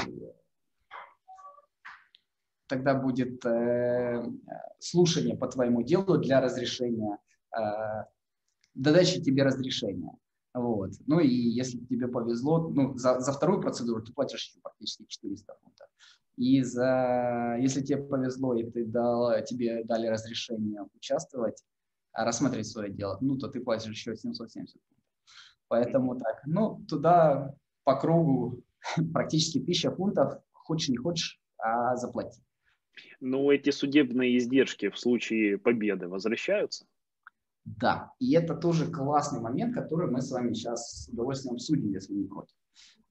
тогда будет э, слушание по твоему делу для разрешения, э, додачи тебе разрешения. Вот. Ну и если тебе повезло, ну, за, за вторую процедуру ты платишь еще практически 400 фунтов. И за, если тебе повезло, и ты дал, тебе дали разрешение участвовать, рассмотреть свое дело, ну, то ты платишь еще 770 фунтов. Поэтому так, ну, туда по кругу практически тысяча фунтов, хочешь не хочешь, а заплати. Но эти судебные издержки в случае победы возвращаются? Да, и это тоже классный момент, который мы с вами сейчас с удовольствием обсудим, если не против.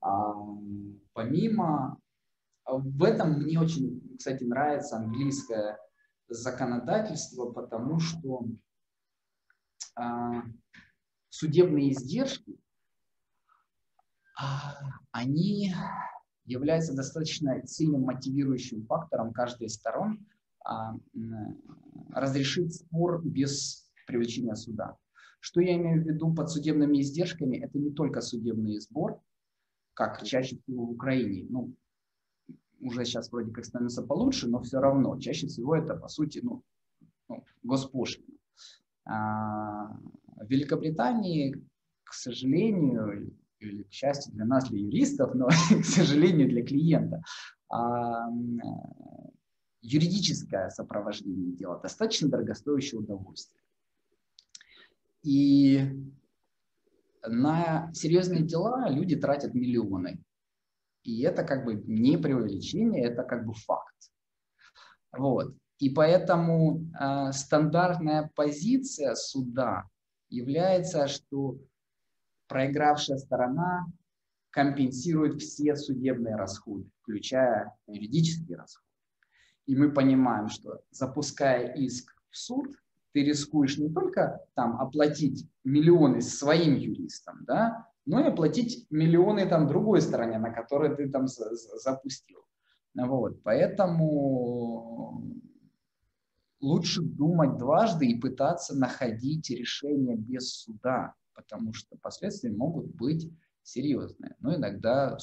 А, помимо, в этом мне очень, кстати, нравится английское законодательство, потому что а, судебные издержки а, они являются достаточно сильным мотивирующим фактором каждой из сторон а, разрешить спор без привлечения суда. Что я имею в виду под судебными издержками? Это не только судебный сбор, как чаще всего в Украине. Ну, уже сейчас вроде как становится получше, но все равно чаще всего это, по сути, ну, ну госпошлина. А, в Великобритании к сожалению, или к счастью для нас, для юристов, но, к сожалению, для клиента, а, юридическое сопровождение дела достаточно дорогостоящее удовольствие. И на серьезные дела люди тратят миллионы. И это как бы не преувеличение, это как бы факт. Вот. И поэтому э, стандартная позиция суда является, что проигравшая сторона компенсирует все судебные расходы, включая юридические расходы. И мы понимаем, что запуская иск в суд, ты рискуешь не только там оплатить миллионы своим юристам, да, но и оплатить миллионы там другой стороне, на которой ты там запустил. Вот, поэтому лучше думать дважды и пытаться находить решение без суда, потому что последствия могут быть серьезные. Но иногда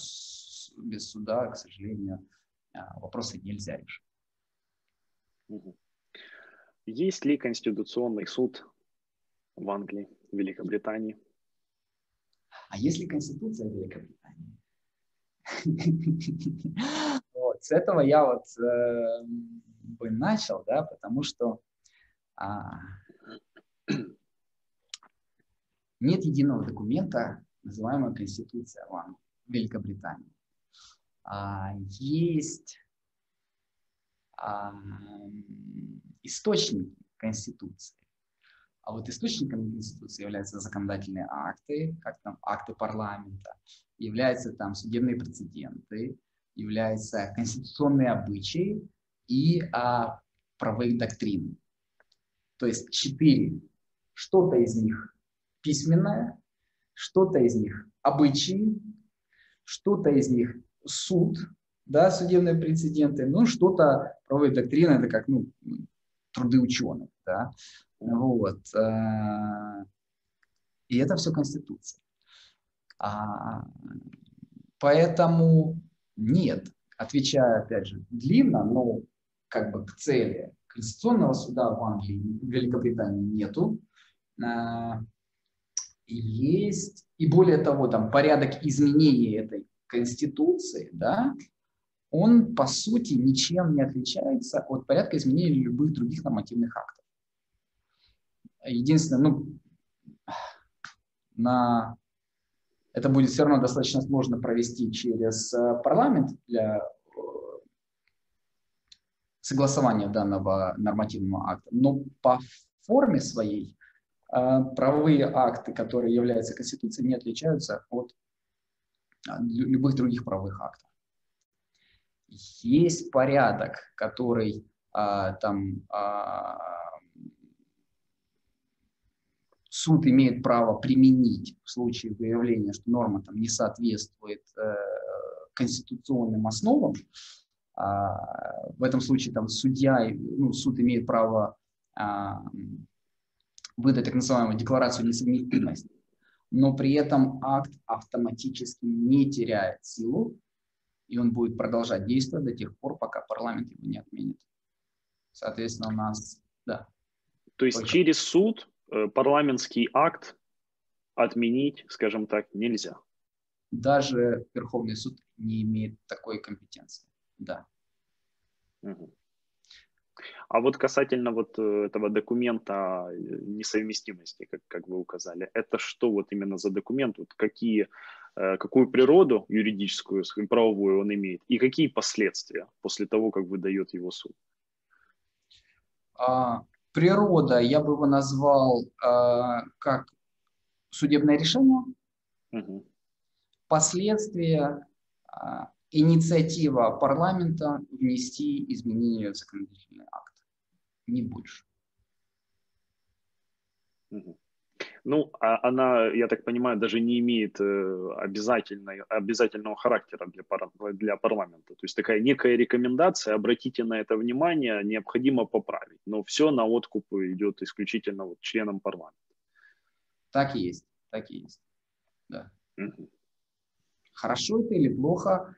без суда, к сожалению, а, вопросы нельзя решить. Есть ли Конституционный суд в Англии, Великобритании? А есть ли Конституция Великобритании? Вот, с этого я вот э, бы начал, да, потому что а, нет единого документа, называемого Конституция в Великобритании. А, есть источники Конституции. А вот источником Конституции являются законодательные акты, как там акты парламента, являются там судебные прецеденты, являются конституционные обычаи и а, правовые доктрины. То есть четыре. Что-то из них письменное, что-то из них обычаи, что-то из них суд, да, судебные прецеденты, ну, что-то правовые доктрины, это как, ну, труды ученых, да, вот. Э, и это все Конституция. А, поэтому нет, отвечая, опять же, длинно, но как бы к цели. Конституционного суда в Англии, в Великобритании нету. А, есть, и более того, там порядок изменения этой Конституции, да, он по сути ничем не отличается от порядка изменения любых других нормативных актов. Единственное, ну, на это будет все равно достаточно сложно провести через э, парламент для э, согласования данного нормативного акта. Но по форме своей э, правовые акты, которые являются Конституцией, не отличаются от любых других правовых актов. Есть порядок, который там суд имеет право применить в случае выявления, что норма там не соответствует э, конституционным основам, а, в этом случае там судья, ну, суд имеет право а, выдать так называемую декларацию несовместимости, но при этом акт автоматически не теряет силу, и он будет продолжать действовать до тех пор, пока парламент его не отменит. Соответственно, у нас, да. То есть Только... через суд Э, парламентский акт отменить, скажем так, нельзя. Даже Верховный суд не имеет такой компетенции. Да. А вот касательно вот э, этого документа э, несовместимости, как, как вы указали, это что вот именно за документ, вот какие, какую природу юридическую правовую он имеет, и какие последствия после того, как выдает его суд? А, Природа, я бы его назвал э, как судебное решение. Угу. Последствия, э, инициатива парламента внести изменения в законодательный акт. Не больше. Угу. Ну, а она, я так понимаю, даже не имеет э, обязательной, обязательного характера для, пар, для парламента. То есть такая некая рекомендация, обратите на это внимание, необходимо поправить. Но все на откуп идет исключительно вот членам парламента. Так и есть, так и есть. Да. Угу. Хорошо это или плохо,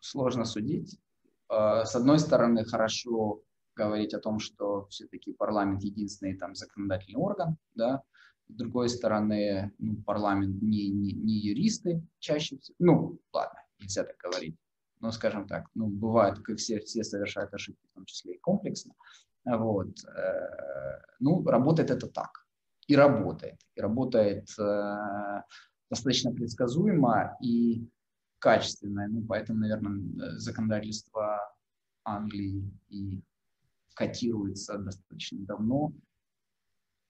сложно судить. Э, с одной стороны, хорошо говорить о том, что все-таки парламент единственный там законодательный орган, да, с другой стороны, ну, парламент не, не, не юристы чаще всего, ну, ладно, нельзя так говорить, но, скажем так, ну, бывает, как все, все совершают ошибки, в том числе и комплексно, вот, э, ну, работает это так, и работает, и работает э, достаточно предсказуемо и качественно, ну, поэтому, наверное, законодательство Англии и котируется достаточно давно,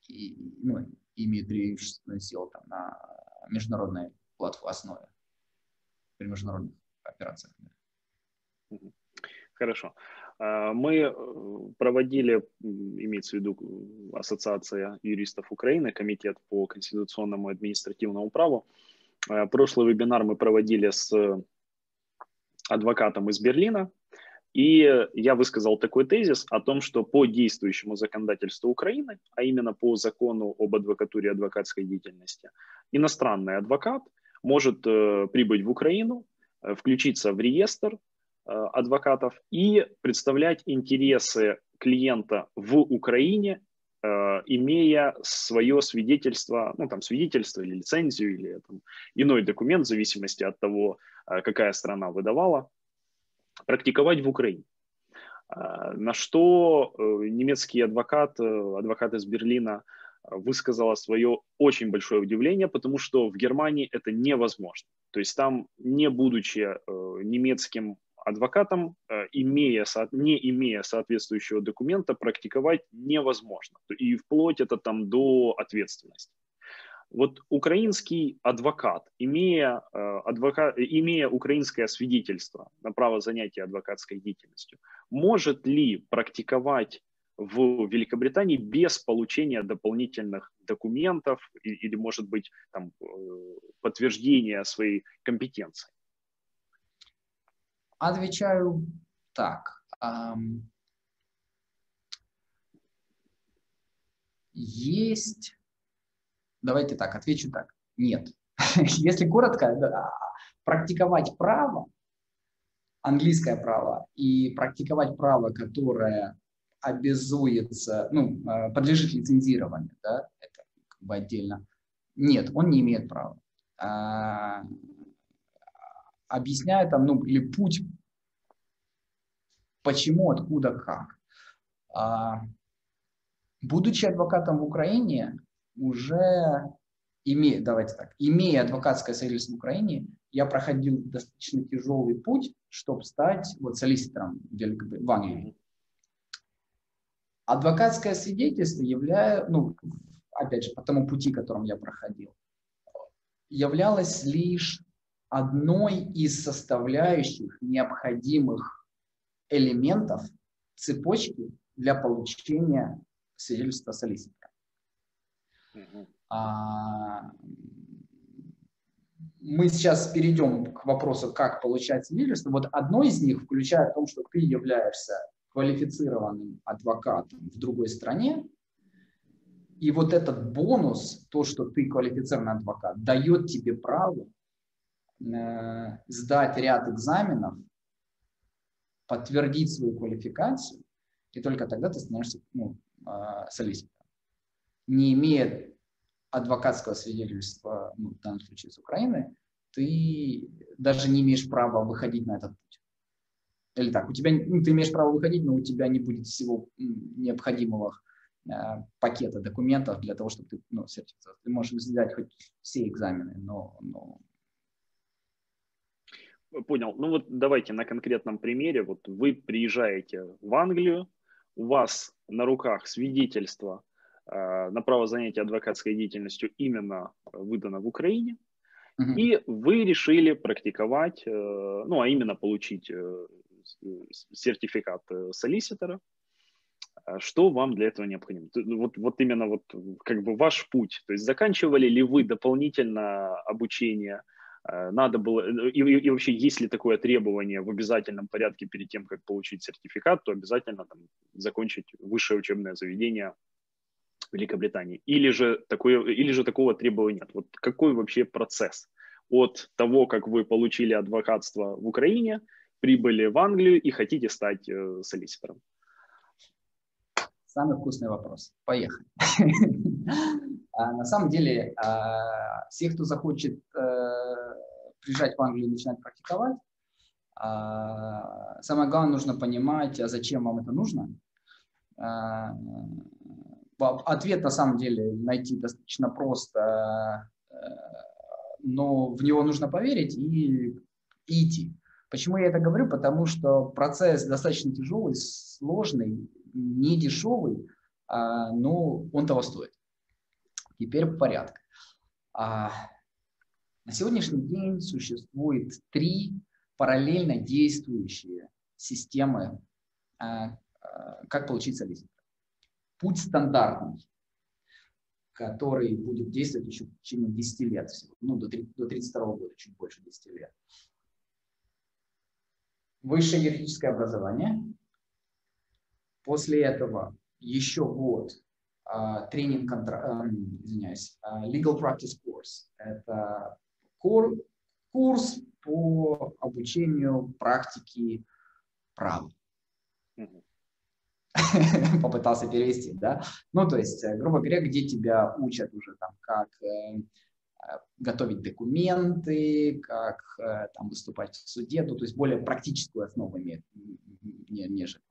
и, ну, имеет преимущественную силу там, на международной платформе основе, при международных операциях. Хорошо. А, мы э, проводили, имеется в виду Ассоциация юристов Украины, Комитет по конституционному и административному праву. А, прошлый вебинар мы проводили с адвокатом из Берлина, и я высказал такой тезис о том, что по действующему законодательству Украины, а именно по закону об адвокатуре и адвокатской деятельности, иностранный адвокат может э, прибыть в Украину, э, включиться в реестр э, адвокатов и представлять интересы клиента в Украине, э, имея свое свидетельство, ну там свидетельство или лицензию или там, иной документ в зависимости от того, э, какая страна выдавала практиковать в Украине. А, на что э, немецкий адвокат, э, адвокат из Берлина, э, высказала свое очень большое удивление, потому что в Германии это невозможно. То есть там, не будучи немецким адвокатом, имея, не имея соответствующего документа, практиковать невозможно. И вплоть это там до ответственности. Вот украинский адвокат, имея, э, адвокат, имея украинское свидетельство на право занятия адвокатской деятельностью, может ли практиковать в Великобритании без получения дополнительных документов или, может быть, там, э, подтверждения своей компетенции? Отвечаю так. Есть Давайте так, отвечу так. Нет. Если коротко, практиковать право, английское право, и практиковать право, которое обязуется, ну, э, подлежит лицензированию, да, это как бы отдельно. Нет, он не имеет права. А, объясняю там, ну, или путь, почему, откуда, как. А, будучи адвокатом в Украине, уже имея, давайте так, имея адвокатское свидетельство в Украине, я проходил достаточно тяжелый путь, чтобы стать вот солиситором в Англии. Адвокатское свидетельство является, ну, опять же, по тому пути, которым я проходил, являлось лишь одной из составляющих необходимых элементов цепочки для получения свидетельства солиситора. А, мы сейчас перейдем к вопросу, как получать свидетельство. Вот одно из них включает в том, что ты являешься квалифицированным адвокатом в другой стране, и вот этот бонус, то, что ты квалифицированный адвокат, дает тебе право э, сдать ряд экзаменов, подтвердить свою квалификацию, и только тогда ты становишься ну, э, солиситором не имея адвокатского свидетельства, ну, в данном случае с Украины, ты даже не имеешь права выходить на этот путь. Или так, у тебя, ну, ты имеешь право выходить, но у тебя не будет всего необходимого э, пакета документов для того, чтобы ты, ну, сертифицировать. Ты можешь взять хоть все экзамены, но, но... Понял. Ну вот давайте на конкретном примере. Вот вы приезжаете в Англию, у вас на руках свидетельство на право занятия адвокатской деятельностью именно выдано в Украине, uh-huh. и вы решили практиковать, э, ну, а именно получить э, сертификат солиситора, что вам для этого необходимо? Вот, вот именно вот как бы ваш путь, то есть заканчивали ли вы дополнительно обучение, надо было, и, и вообще есть ли такое требование в обязательном порядке перед тем, как получить сертификат, то обязательно там, закончить высшее учебное заведение Великобритании, или же, такое, или же такого требования нет? Вот какой вообще процесс от того, как вы получили адвокатство в Украине, прибыли в Англию и хотите стать э, солиситором? Самый вкусный вопрос. Поехали. А на самом деле, а, все, кто захочет э, приезжать в Англию и начинать практиковать, а, самое главное, нужно понимать, зачем вам это нужно. Ответ на самом деле найти достаточно просто, э, но в него нужно поверить и, и идти. Почему я это говорю? Потому что процесс достаточно тяжелый, сложный, не дешевый, но он того стоит. Теперь по. А, на сегодняшний день существует три параллельно действующие системы, а, а, как получить солистера. Путь стандартный, который будет действовать еще в течение 10 лет всего, ну, до, 30, до 32 года, чуть больше 10 лет. Высшее юридическое образование. После этого еще год а, тренинг, а, извиняюсь, а, legal practice course. Это курс по обучению практики права. Попытался перевести, да? Ну, то есть, э, грубо говоря, где тебя учат уже там, как э, э, готовить документы, как там выступать в суде, ну, то есть более практическую основу имеет, нежели.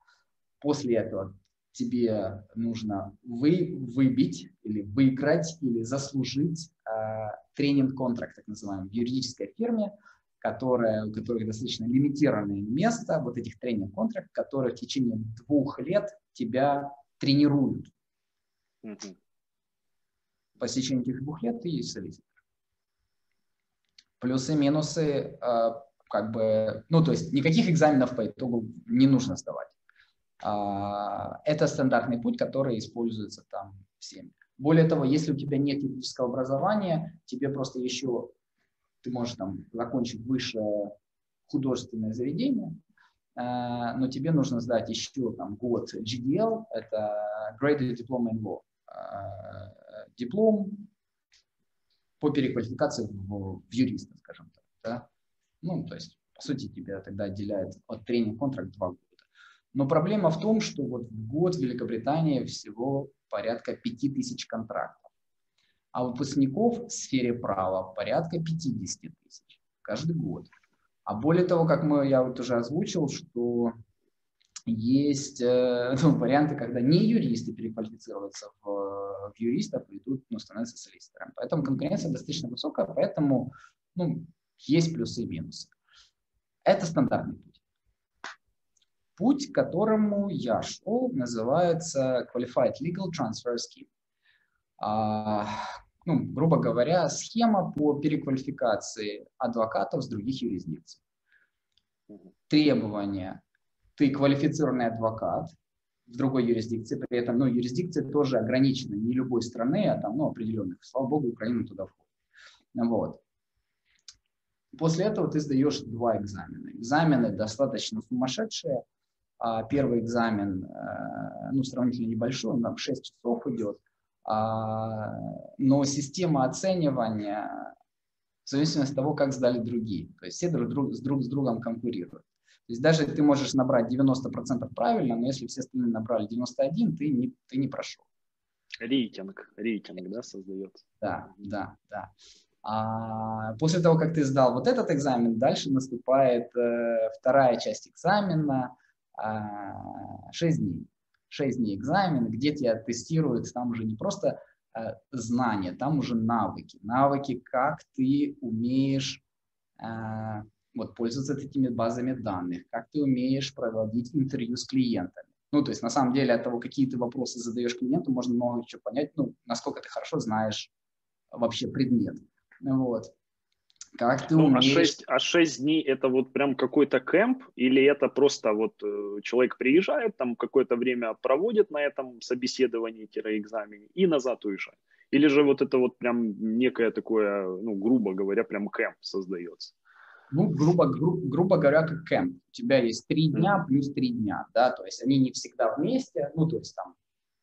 После этого тебе нужно вы, выбить или выиграть или заслужить э, тренинг-контракт, так называемый, в юридической фирме, которая, у которых достаточно лимитированное место, вот этих тренинг-контрактов, которые в течение двух лет тебя тренируют. Mm-hmm. По течению этих двух лет ты есть солиситор. Плюсы, минусы, э, как бы, ну, то есть никаких экзаменов по итогу не нужно сдавать. А, это стандартный путь, который используется там всеми. Более того, если у тебя нет юридического образования, тебе просто еще, ты можешь там закончить высшее художественное заведение, а, но тебе нужно сдать еще там год GDL, это Graded Diploma in Law, а, диплом по переквалификации в, в юриста, скажем так. Да? Ну, то есть, по сути, тебя тогда отделяет от тренинг-контракт два года. Но проблема в том, что вот в год в Великобритании всего порядка 5000 контрактов, а выпускников в сфере права порядка 50 тысяч каждый год. А более того, как мы, я вот уже озвучил, что есть э, ну, варианты, когда не юристы переквалифицируются в, в юристов и идут, ну, становятся солиситорами. Поэтому конкуренция достаточно высокая, поэтому ну, есть плюсы и минусы. Это стандартный путь. Путь, к которому я шел, называется Qualified Legal Transfer Scheme. А, ну, грубо говоря, схема по переквалификации адвокатов с других юрисдикций. Требования. Ты квалифицированный адвокат в другой юрисдикции, при этом ну, юрисдикция тоже ограничена не любой страны, а там ну, определенных. Слава богу, Украина туда входит. Вот. После этого ты сдаешь два экзамена. Экзамены достаточно сумасшедшие – а, первый экзамен, э, ну, сравнительно небольшой, он там 6 часов идет, но система оценивания в зависимости от того, как сдали другие. То есть все друг, друг, с друг с другом конкурируют. То есть даже ты можешь набрать 90% правильно, но если все остальные набрали 91, ты не, ты не прошел. Рейтинг, рейтинг, да, создается. Да, да, да. А после того, как ты сдал вот этот экзамен, дальше наступает э, вторая часть экзамена – 6 а, дней. 6 дней экзамен, где тебя тестируют, там уже не просто э, знания, там уже навыки. Навыки, как ты умеешь э, вот, пользоваться этими базами данных, как ты умеешь проводить интервью с клиентами. Ну, то есть, на самом деле, от того, какие ты вопросы задаешь клиенту, можно много чего понять, ну, насколько ты хорошо знаешь вообще предмет. Вот. Как ты ну, а умеешь... а, 6, а 6 дней это вот прям какой-то кемп или это просто вот э, человек приезжает, там какое-то время проводит на этом собеседовании-экзамене и назад уезжает? Или же вот это вот прям некое такое, ну, грубо говоря, прям кемп создается? Ну, грубо, гру, грубо говоря, как кемп. У тебя есть три дня плюс три дня, да, то есть они не всегда вместе, ну, то есть там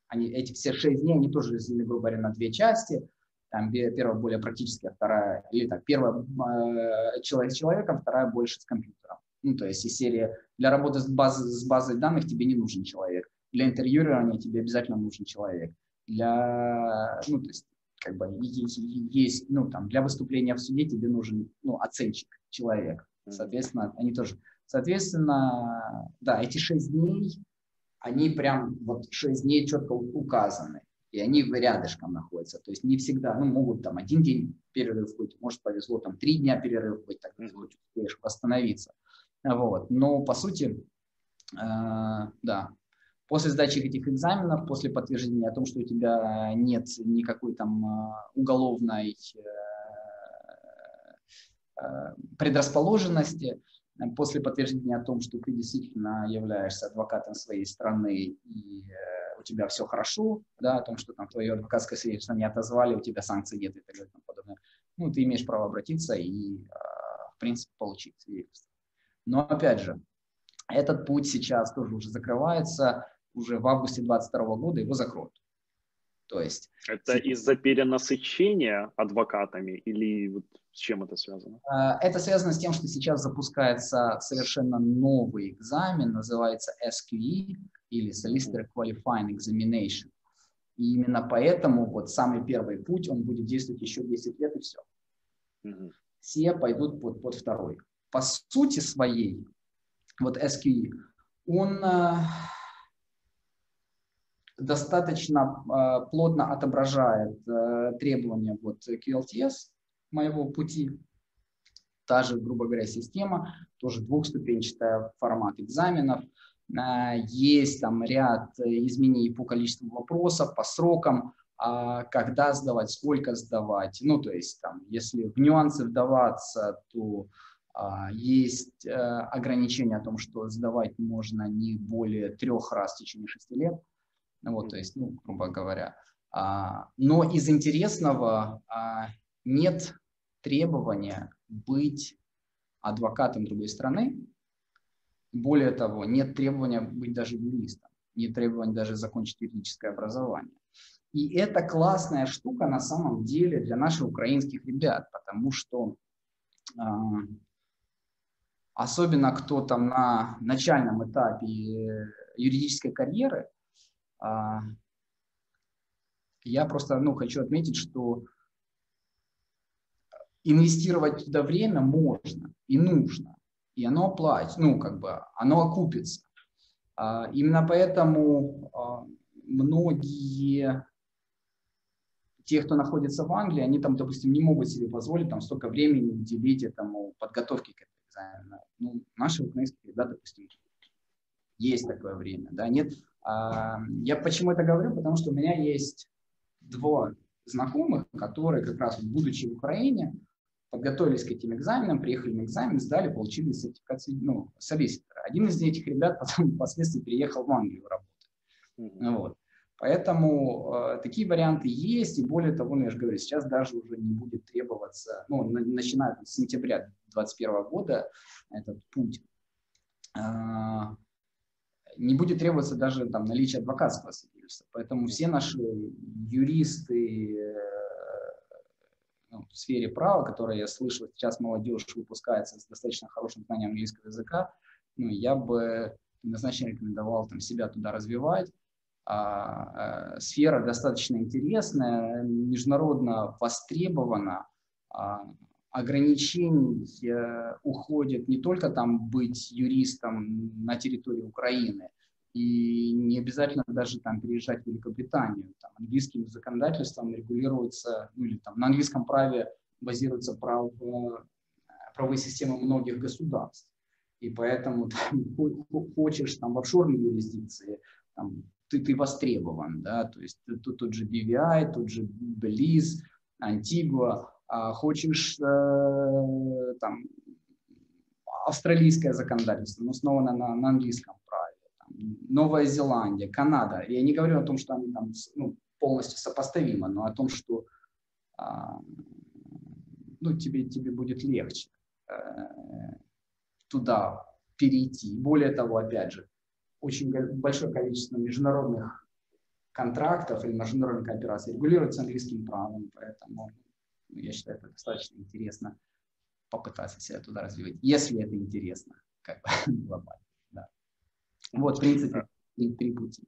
они, эти все шесть дней, они тоже разделены, грубо говоря, на две части, там первая более практическая, вторая, или так, первая э, человек с человеком, вторая больше с компьютером. Ну, то есть из серии для работы с базой, с базой данных тебе не нужен человек. Для интервьюирования тебе обязательно нужен человек. Для, ну, то есть, как бы есть, ну, там, для выступления в суде тебе нужен, ну, оценщик, человек. Соответственно, они тоже. Соответственно, да, эти шесть дней, они прям вот шесть дней четко указаны и они рядышком находятся. То есть не всегда, ну, могут там один день перерыв быть, может повезло там три дня перерыв быть, так ты хоть успеешь восстановиться. Вот. Но по сути, э, да, после сдачи этих экзаменов, после подтверждения о том, что у тебя нет никакой там э, уголовной э, э, предрасположенности, после подтверждения о том, что ты действительно являешься адвокатом своей страны и у тебя все хорошо, да, о том, что там твое адвокатское свидетельство не отозвали, у тебя санкций нет и так далее и тому подобное, ну, ты имеешь право обратиться и, в принципе, получить свидетельство. Но, опять же, этот путь сейчас тоже уже закрывается, уже в августе 2022 года его закроют. То есть... Это из-за перенасыщения адвокатами или вот с чем это связано? А, это связано с тем, что сейчас запускается совершенно новый экзамен, называется SQE или Solicitor Qualifying Examination. И именно поэтому вот самый первый путь, он будет действовать еще 10 лет и все. Все пойдут под, под второй. По сути своей, вот SQE, он э, достаточно э, плотно отображает э, требования вот QLTS моего пути. Та же, грубо говоря, система, тоже двухступенчатая формат экзаменов. Э, есть там ряд изменений по количеству вопросов, по срокам, а когда сдавать, сколько сдавать. Ну, то есть, там, если в нюансы вдаваться, то а, есть э, ограничение о том, что сдавать можно не более трех раз в течение шести лет. Вот, то есть, ну, грубо говоря. А, но из интересного нет требования быть адвокатом другой страны. Более того, нет требования быть даже юристом, нет требования даже закончить юридическое образование. И это классная штука на самом деле для наших украинских ребят, потому что особенно кто там на начальном этапе э, юридической карьеры, а, я просто ну, хочу отметить, что инвестировать туда время можно и нужно, и оно оплатит, ну, как бы, оно окупится. А, именно поэтому а, многие те, кто находится в Англии, они там, допустим, не могут себе позволить там столько времени уделить этому подготовке к экзамена. Ну, наши украинские ребята, допустим, есть такое время, да, нет. А, я почему это говорю? Потому что у меня есть два знакомых, которые как раз будучи в Украине, подготовились к этим экзаменам, приехали на экзамен, сдали, получили сертификат ну, солиситора. Один из этих ребят потом впоследствии переехал в Англию работать. Mm-hmm. Вот. Поэтому э, такие варианты есть, и более того, ну, я же говорю, сейчас даже уже не будет требоваться, ну, на, начиная с сентября 2021 года этот путь, э, не будет требоваться даже там наличие адвокатского свидетельства. Поэтому все наши юристы э, ну, в сфере права, которые я слышал, сейчас молодежь выпускается с достаточно хорошим знанием английского языка, ну, я бы однозначно рекомендовал там, себя туда развивать, а, э, сфера достаточно интересная, международно востребована, а, ограничений э, уходит не только там быть юристом на территории Украины, и не обязательно даже там переезжать в Великобританию. Там, английским законодательством регулируется, ну или там на английском праве базируется право, правовые системы многих государств. И поэтому там, хочешь там в офшорной юрисдикции, там, ты, ты востребован, да, то есть тут, тот же BVI, тот же Белиз, Антигуа, а хочешь э, там австралийское законодательство, но основано на, на английском Новая Зеландия, Канада. Я не говорю о том, что они там ну, полностью сопоставимы, но о том, что а, ну, тебе, тебе будет легче э, туда перейти. Более того, опять же, очень большое количество международных контрактов или международных коопераций регулируется английским правом, поэтому ну, я считаю, это достаточно интересно попытаться себя туда развивать, если это интересно, как бы глобально. Вот, в принципе, три пути.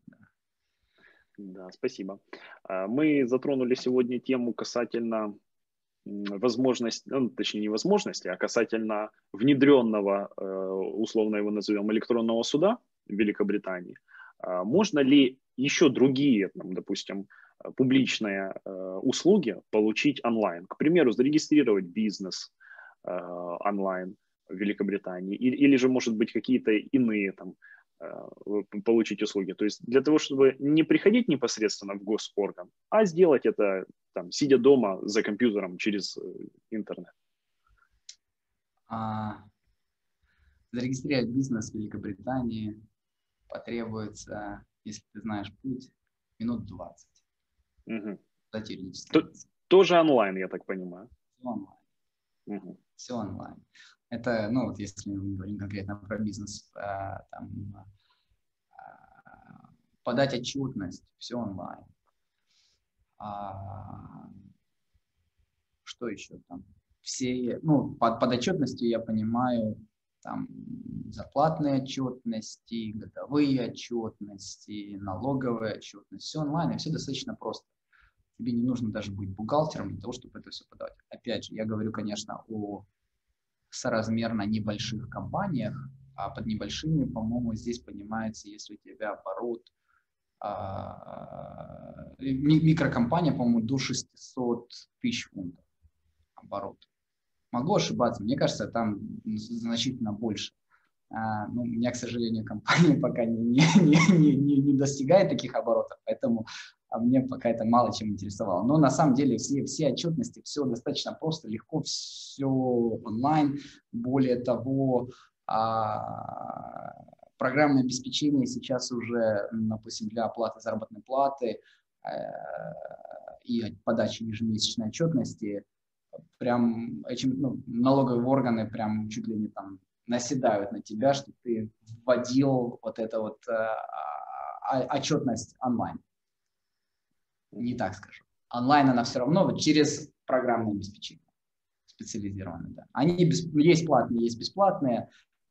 Да. спасибо. А, мы затронули сегодня тему касательно возможности, ну, точнее не возможности, а касательно внедренного, э, условно его назовем, электронного суда в Великобритании. А, можно ли еще другие, там, допустим, публичные э, услуги получить онлайн? К примеру, зарегистрировать бизнес э, онлайн в Великобритании, или же, может быть, какие-то иные там получить услуги. То есть для того, чтобы не приходить непосредственно в госорган, а сделать это там, сидя дома за компьютером через э, интернет? А, зарегистрировать бизнес в Великобритании потребуется, если ты знаешь путь, минут 20. Угу. То, тоже онлайн, я так понимаю. Все онлайн. Угу. Все онлайн. Это, ну, вот если мы говорим конкретно про бизнес, а, там, а, подать отчетность, все онлайн. А, что еще там? Все, ну, под, под отчетностью я понимаю там зарплатные отчетности, годовые отчетности, налоговые отчетности, все онлайн, и все достаточно просто. Тебе не нужно даже быть бухгалтером для того, чтобы это все подавать. Опять же, я говорю, конечно, о соразмерно небольших компаниях, а под небольшими, по-моему, здесь понимается, если у тебя оборот а, микрокомпания, по-моему, до 600 тысяч фунтов оборот. Могу ошибаться, мне кажется, там значительно больше. А, ну, у меня, к сожалению, компания пока не, не, не, не, не достигает таких оборотов, поэтому а мне пока это мало чем интересовало. Но на самом деле все, все отчетности, все достаточно просто, легко, все онлайн. Более того, а, программное обеспечение сейчас уже, допустим, для оплаты заработной платы э, и подачи ежемесячной отчетности, прям этим, ну, налоговые органы прям чуть ли не там наседают на тебя, что ты вводил вот эту вот э, а, отчетность онлайн. Не так скажу. Онлайн она все равно вот через программное обеспечение специализированное. Да. Они без, есть платные, есть бесплатные.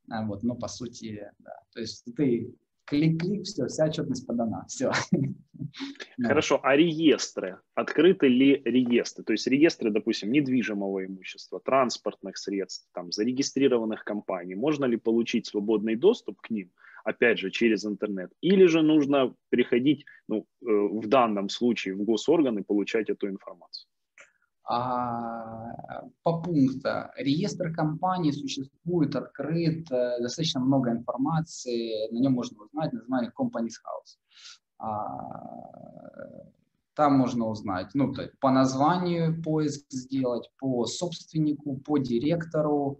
А, вот, но по сути, да. То есть ты клик-клик, все, вся отчетность подана, все. Хорошо, а реестры? Открыты ли реестры? То есть реестры, допустим, недвижимого имущества, транспортных средств, там, зарегистрированных компаний. Можно ли получить свободный доступ к ним, опять же, через интернет? Или же нужно переходить, ну, э, в данном случае, в госорганы, получать эту информацию? А, по пункту. Реестр компаний существует, открыт, э, достаточно много информации, на нем можно узнать название Companies House. А, там можно узнать, ну, то по названию поиск сделать, по собственнику, по директору.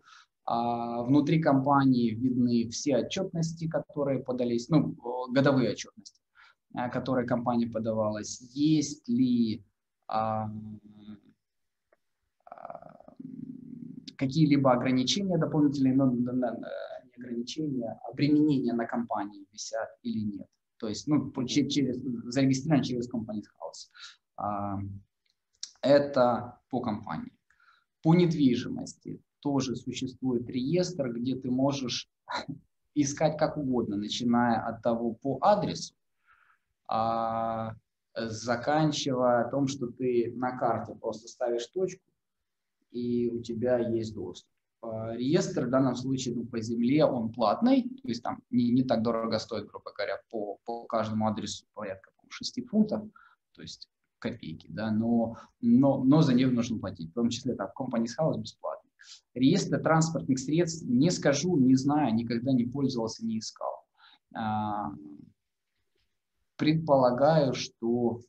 А, внутри компании видны все отчетности, которые подались, ну, годовые отчетности, э, которые компания подавалась. Есть ли какие-либо ограничения дополнительные, но не ограничения, а применения на компании висят или нет. То есть, ну, через, зарегистрирован через Companies House. А, это по компании. По недвижимости тоже существует реестр, где ты можешь искать как угодно, начиная от того по адресу, а, заканчивая том, что ты на карте просто ставишь точку, и у тебя есть доступ. А, реестр в данном случае ну, по земле он платный, то есть там не, не так дорого стоит, грубо говоря, по, по каждому адресу порядка 6 фунтов, то есть копейки, да, но, но, но за нее нужно платить, в том числе там Companies House бесплатный. Реестр транспортных средств не скажу, не знаю, никогда не пользовался, не искал. А, предполагаю, что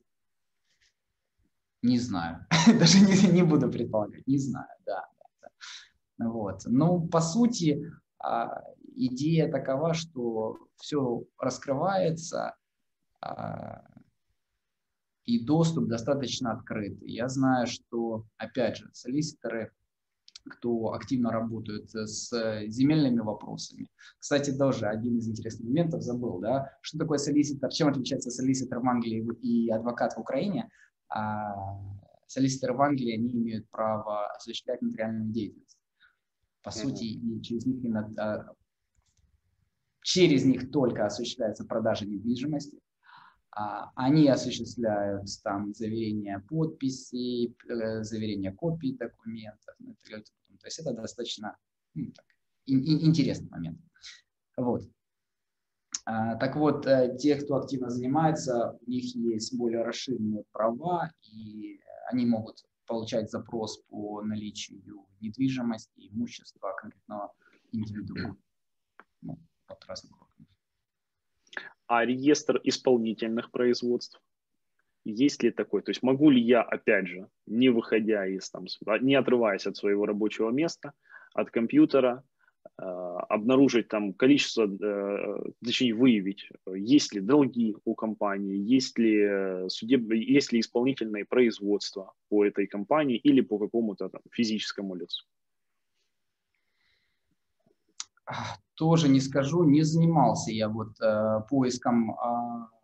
не знаю. Даже не, не буду предполагать. Не знаю, да. да. Вот. Ну, по сути, а, идея такова, что все раскрывается, а, и доступ достаточно открыт. Я знаю, что, опять же, солиситоры, кто активно работают с земельными вопросами. Кстати, тоже один из интересных моментов забыл, да, что такое солиситор, чем отличается солиситор в Англии и адвокат в Украине а солиситоры в Англии, они имеют право осуществлять нотариальную деятельность. По mm-hmm. сути, и через них, а, через них только осуществляется продажа недвижимости. А, они осуществляют там заверение подписей, э, заверение копий документов. То есть это достаточно ну, так, интересный момент. Вот. А, так вот, э, те, кто активно занимается, у них есть более расширенные права, и они могут получать запрос по наличию недвижимости, имущества конкретного индивидуума. Ну, разных А реестр исполнительных производств? Есть ли такой? То есть могу ли я, опять же, не выходя из, там, не отрываясь от своего рабочего места, от компьютера, э, обнаружить там количество, э, точнее выявить, есть ли долги у компании, есть ли, э, судеб... есть ли исполнительные производства по этой компании или по какому-то там, физическому лицу. тоже не скажу, не занимался я вот э, поиском э,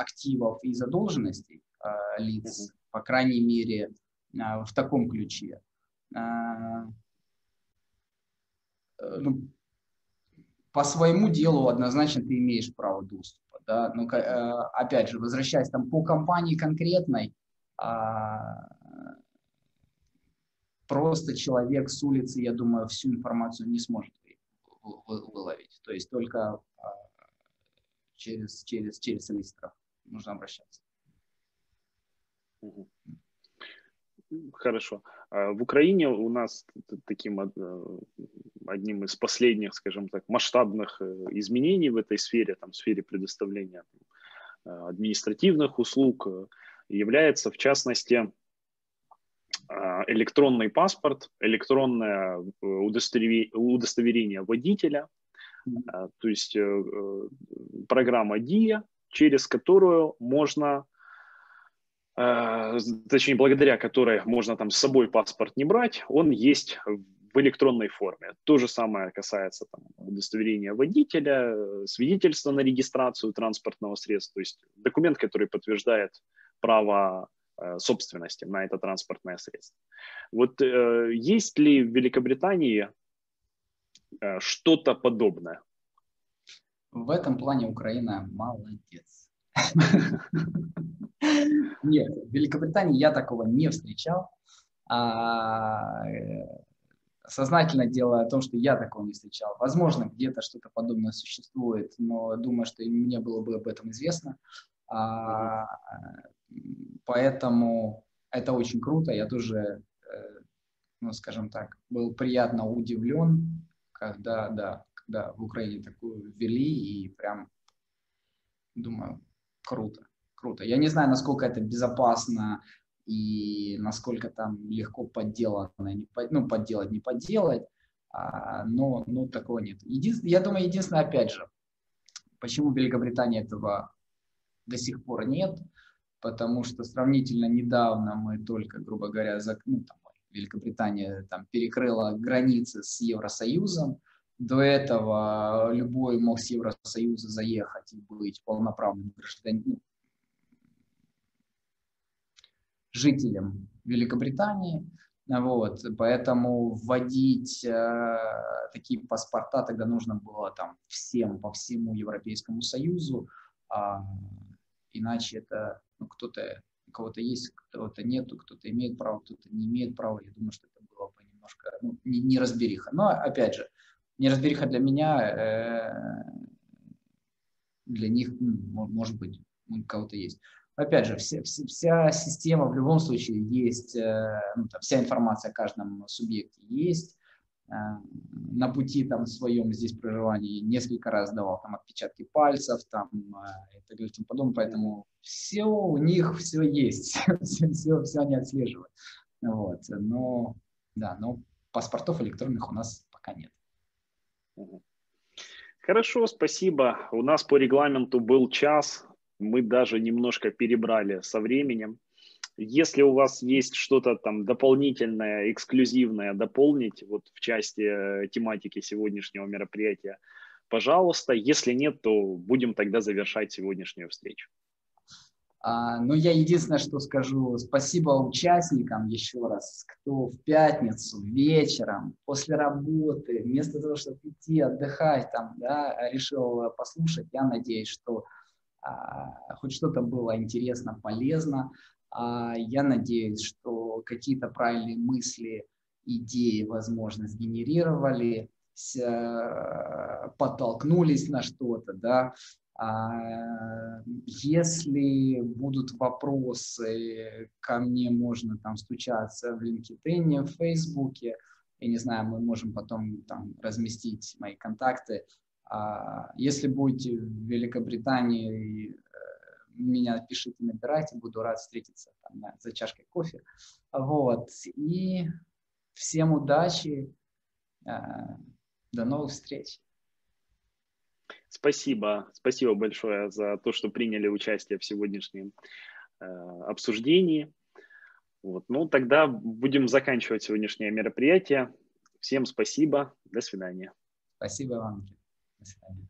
активов и задолженностей э, лиц, по крайней мере, э, в таком ключе. Э, э, ну, по своему делу однозначно ты имеешь право доступа. Да? Но, э, опять же, возвращаясь там по компании конкретной, э, просто человек с улицы, я думаю, всю информацию не сможет выловить. То есть только а, через, через, через солиситоров нужно обращаться. Хорошо. А в Украине у нас таким э, одним из последних, скажем так, масштабных э, изменений в этой сфере, там, в сфере предоставления э, административных услуг является, в частности, а, электронный паспорт, электронное удостоверение водителя, а, то есть программа DIA, через которую можно, точнее, благодаря которой можно там с собой паспорт не брать, он есть в электронной форме. То же самое касается там, удостоверения водителя, свидетельства на регистрацию транспортного средства, то есть документ, который подтверждает право Э, собственности на это транспортное средство. Вот э, есть ли в Великобритании э, что-то подобное? В этом плане Украина молодец. Нет, в Великобритании я такого не встречал. А, сознательно делая то, что я такого не встречал. Возможно, где-то что-то подобное существует, но думаю, что мне было бы об этом известно. А, Поэтому это очень круто. Я тоже, э, ну, скажем так, был приятно удивлен, когда, да, когда в Украине такую ввели, и прям думаю, круто, круто. Я не знаю, насколько это безопасно и насколько там легко подделано, не, ну, подделать, не подделать, а, но, но такого нет. Единственное, я думаю, единственное, опять же, почему в Великобритании этого до сих пор нет – потому что сравнительно недавно мы только, грубо говоря, за, ну, там, Великобритания там, перекрыла границы с Евросоюзом. До этого любой мог с Евросоюза заехать и быть полноправным гражданином, жителем Великобритании. Вот, поэтому вводить э, такие паспорта тогда нужно было там всем по всему Европейскому Союзу, а, иначе это ну, кто-то, у кого-то есть, кого-то нету, кто-то имеет право, кто-то не имеет права. Я думаю, что это было бы немножко ну, не разбериха. Но, опять же, не разбериха для меня, э, для них, может быть, у кого-то есть. Опять же, вся, вся система в любом случае есть, э, ну, вся информация о каждом субъекте есть. Э, на пути там своем здесь проживания несколько раз давал там отпечатки пальцев там и так далее и тому подобное, поэтому все у них все есть, все, все, все они отслеживают. Вот. Но, да, но паспортов электронных у нас пока нет. Хорошо, спасибо. У нас по регламенту был час, мы даже немножко перебрали со временем. Если у вас есть что-то там дополнительное, эксклюзивное дополнить вот в части э, тематики сегодняшнего мероприятия, пожалуйста. Если нет, то будем тогда завершать сегодняшнюю встречу. А, но я единственное, что скажу, спасибо участникам еще раз, кто в пятницу вечером после работы, вместо того, чтобы идти отдыхать, там, да, решил послушать. Я надеюсь, что а, хоть что-то было интересно, полезно. А, я надеюсь, что какие-то правильные мысли, идеи, возможно, сгенерировали, э, подтолкнулись на что-то, да, если будут вопросы, ко мне можно там стучаться в LinkedIn, в Фейсбуке. Я не знаю, мы можем потом там разместить мои контакты. А, если будете в Великобритании, э, меня пишите, набирайте, буду рад встретиться там, за чашкой кофе. Вот. И всем удачи. Э, до новых встреч. Спасибо, спасибо большое за то, что приняли участие в сегодняшнем э, обсуждении. Вот. Ну, тогда будем заканчивать сегодняшнее мероприятие. Всем спасибо, до свидания. Спасибо вам. До свидания.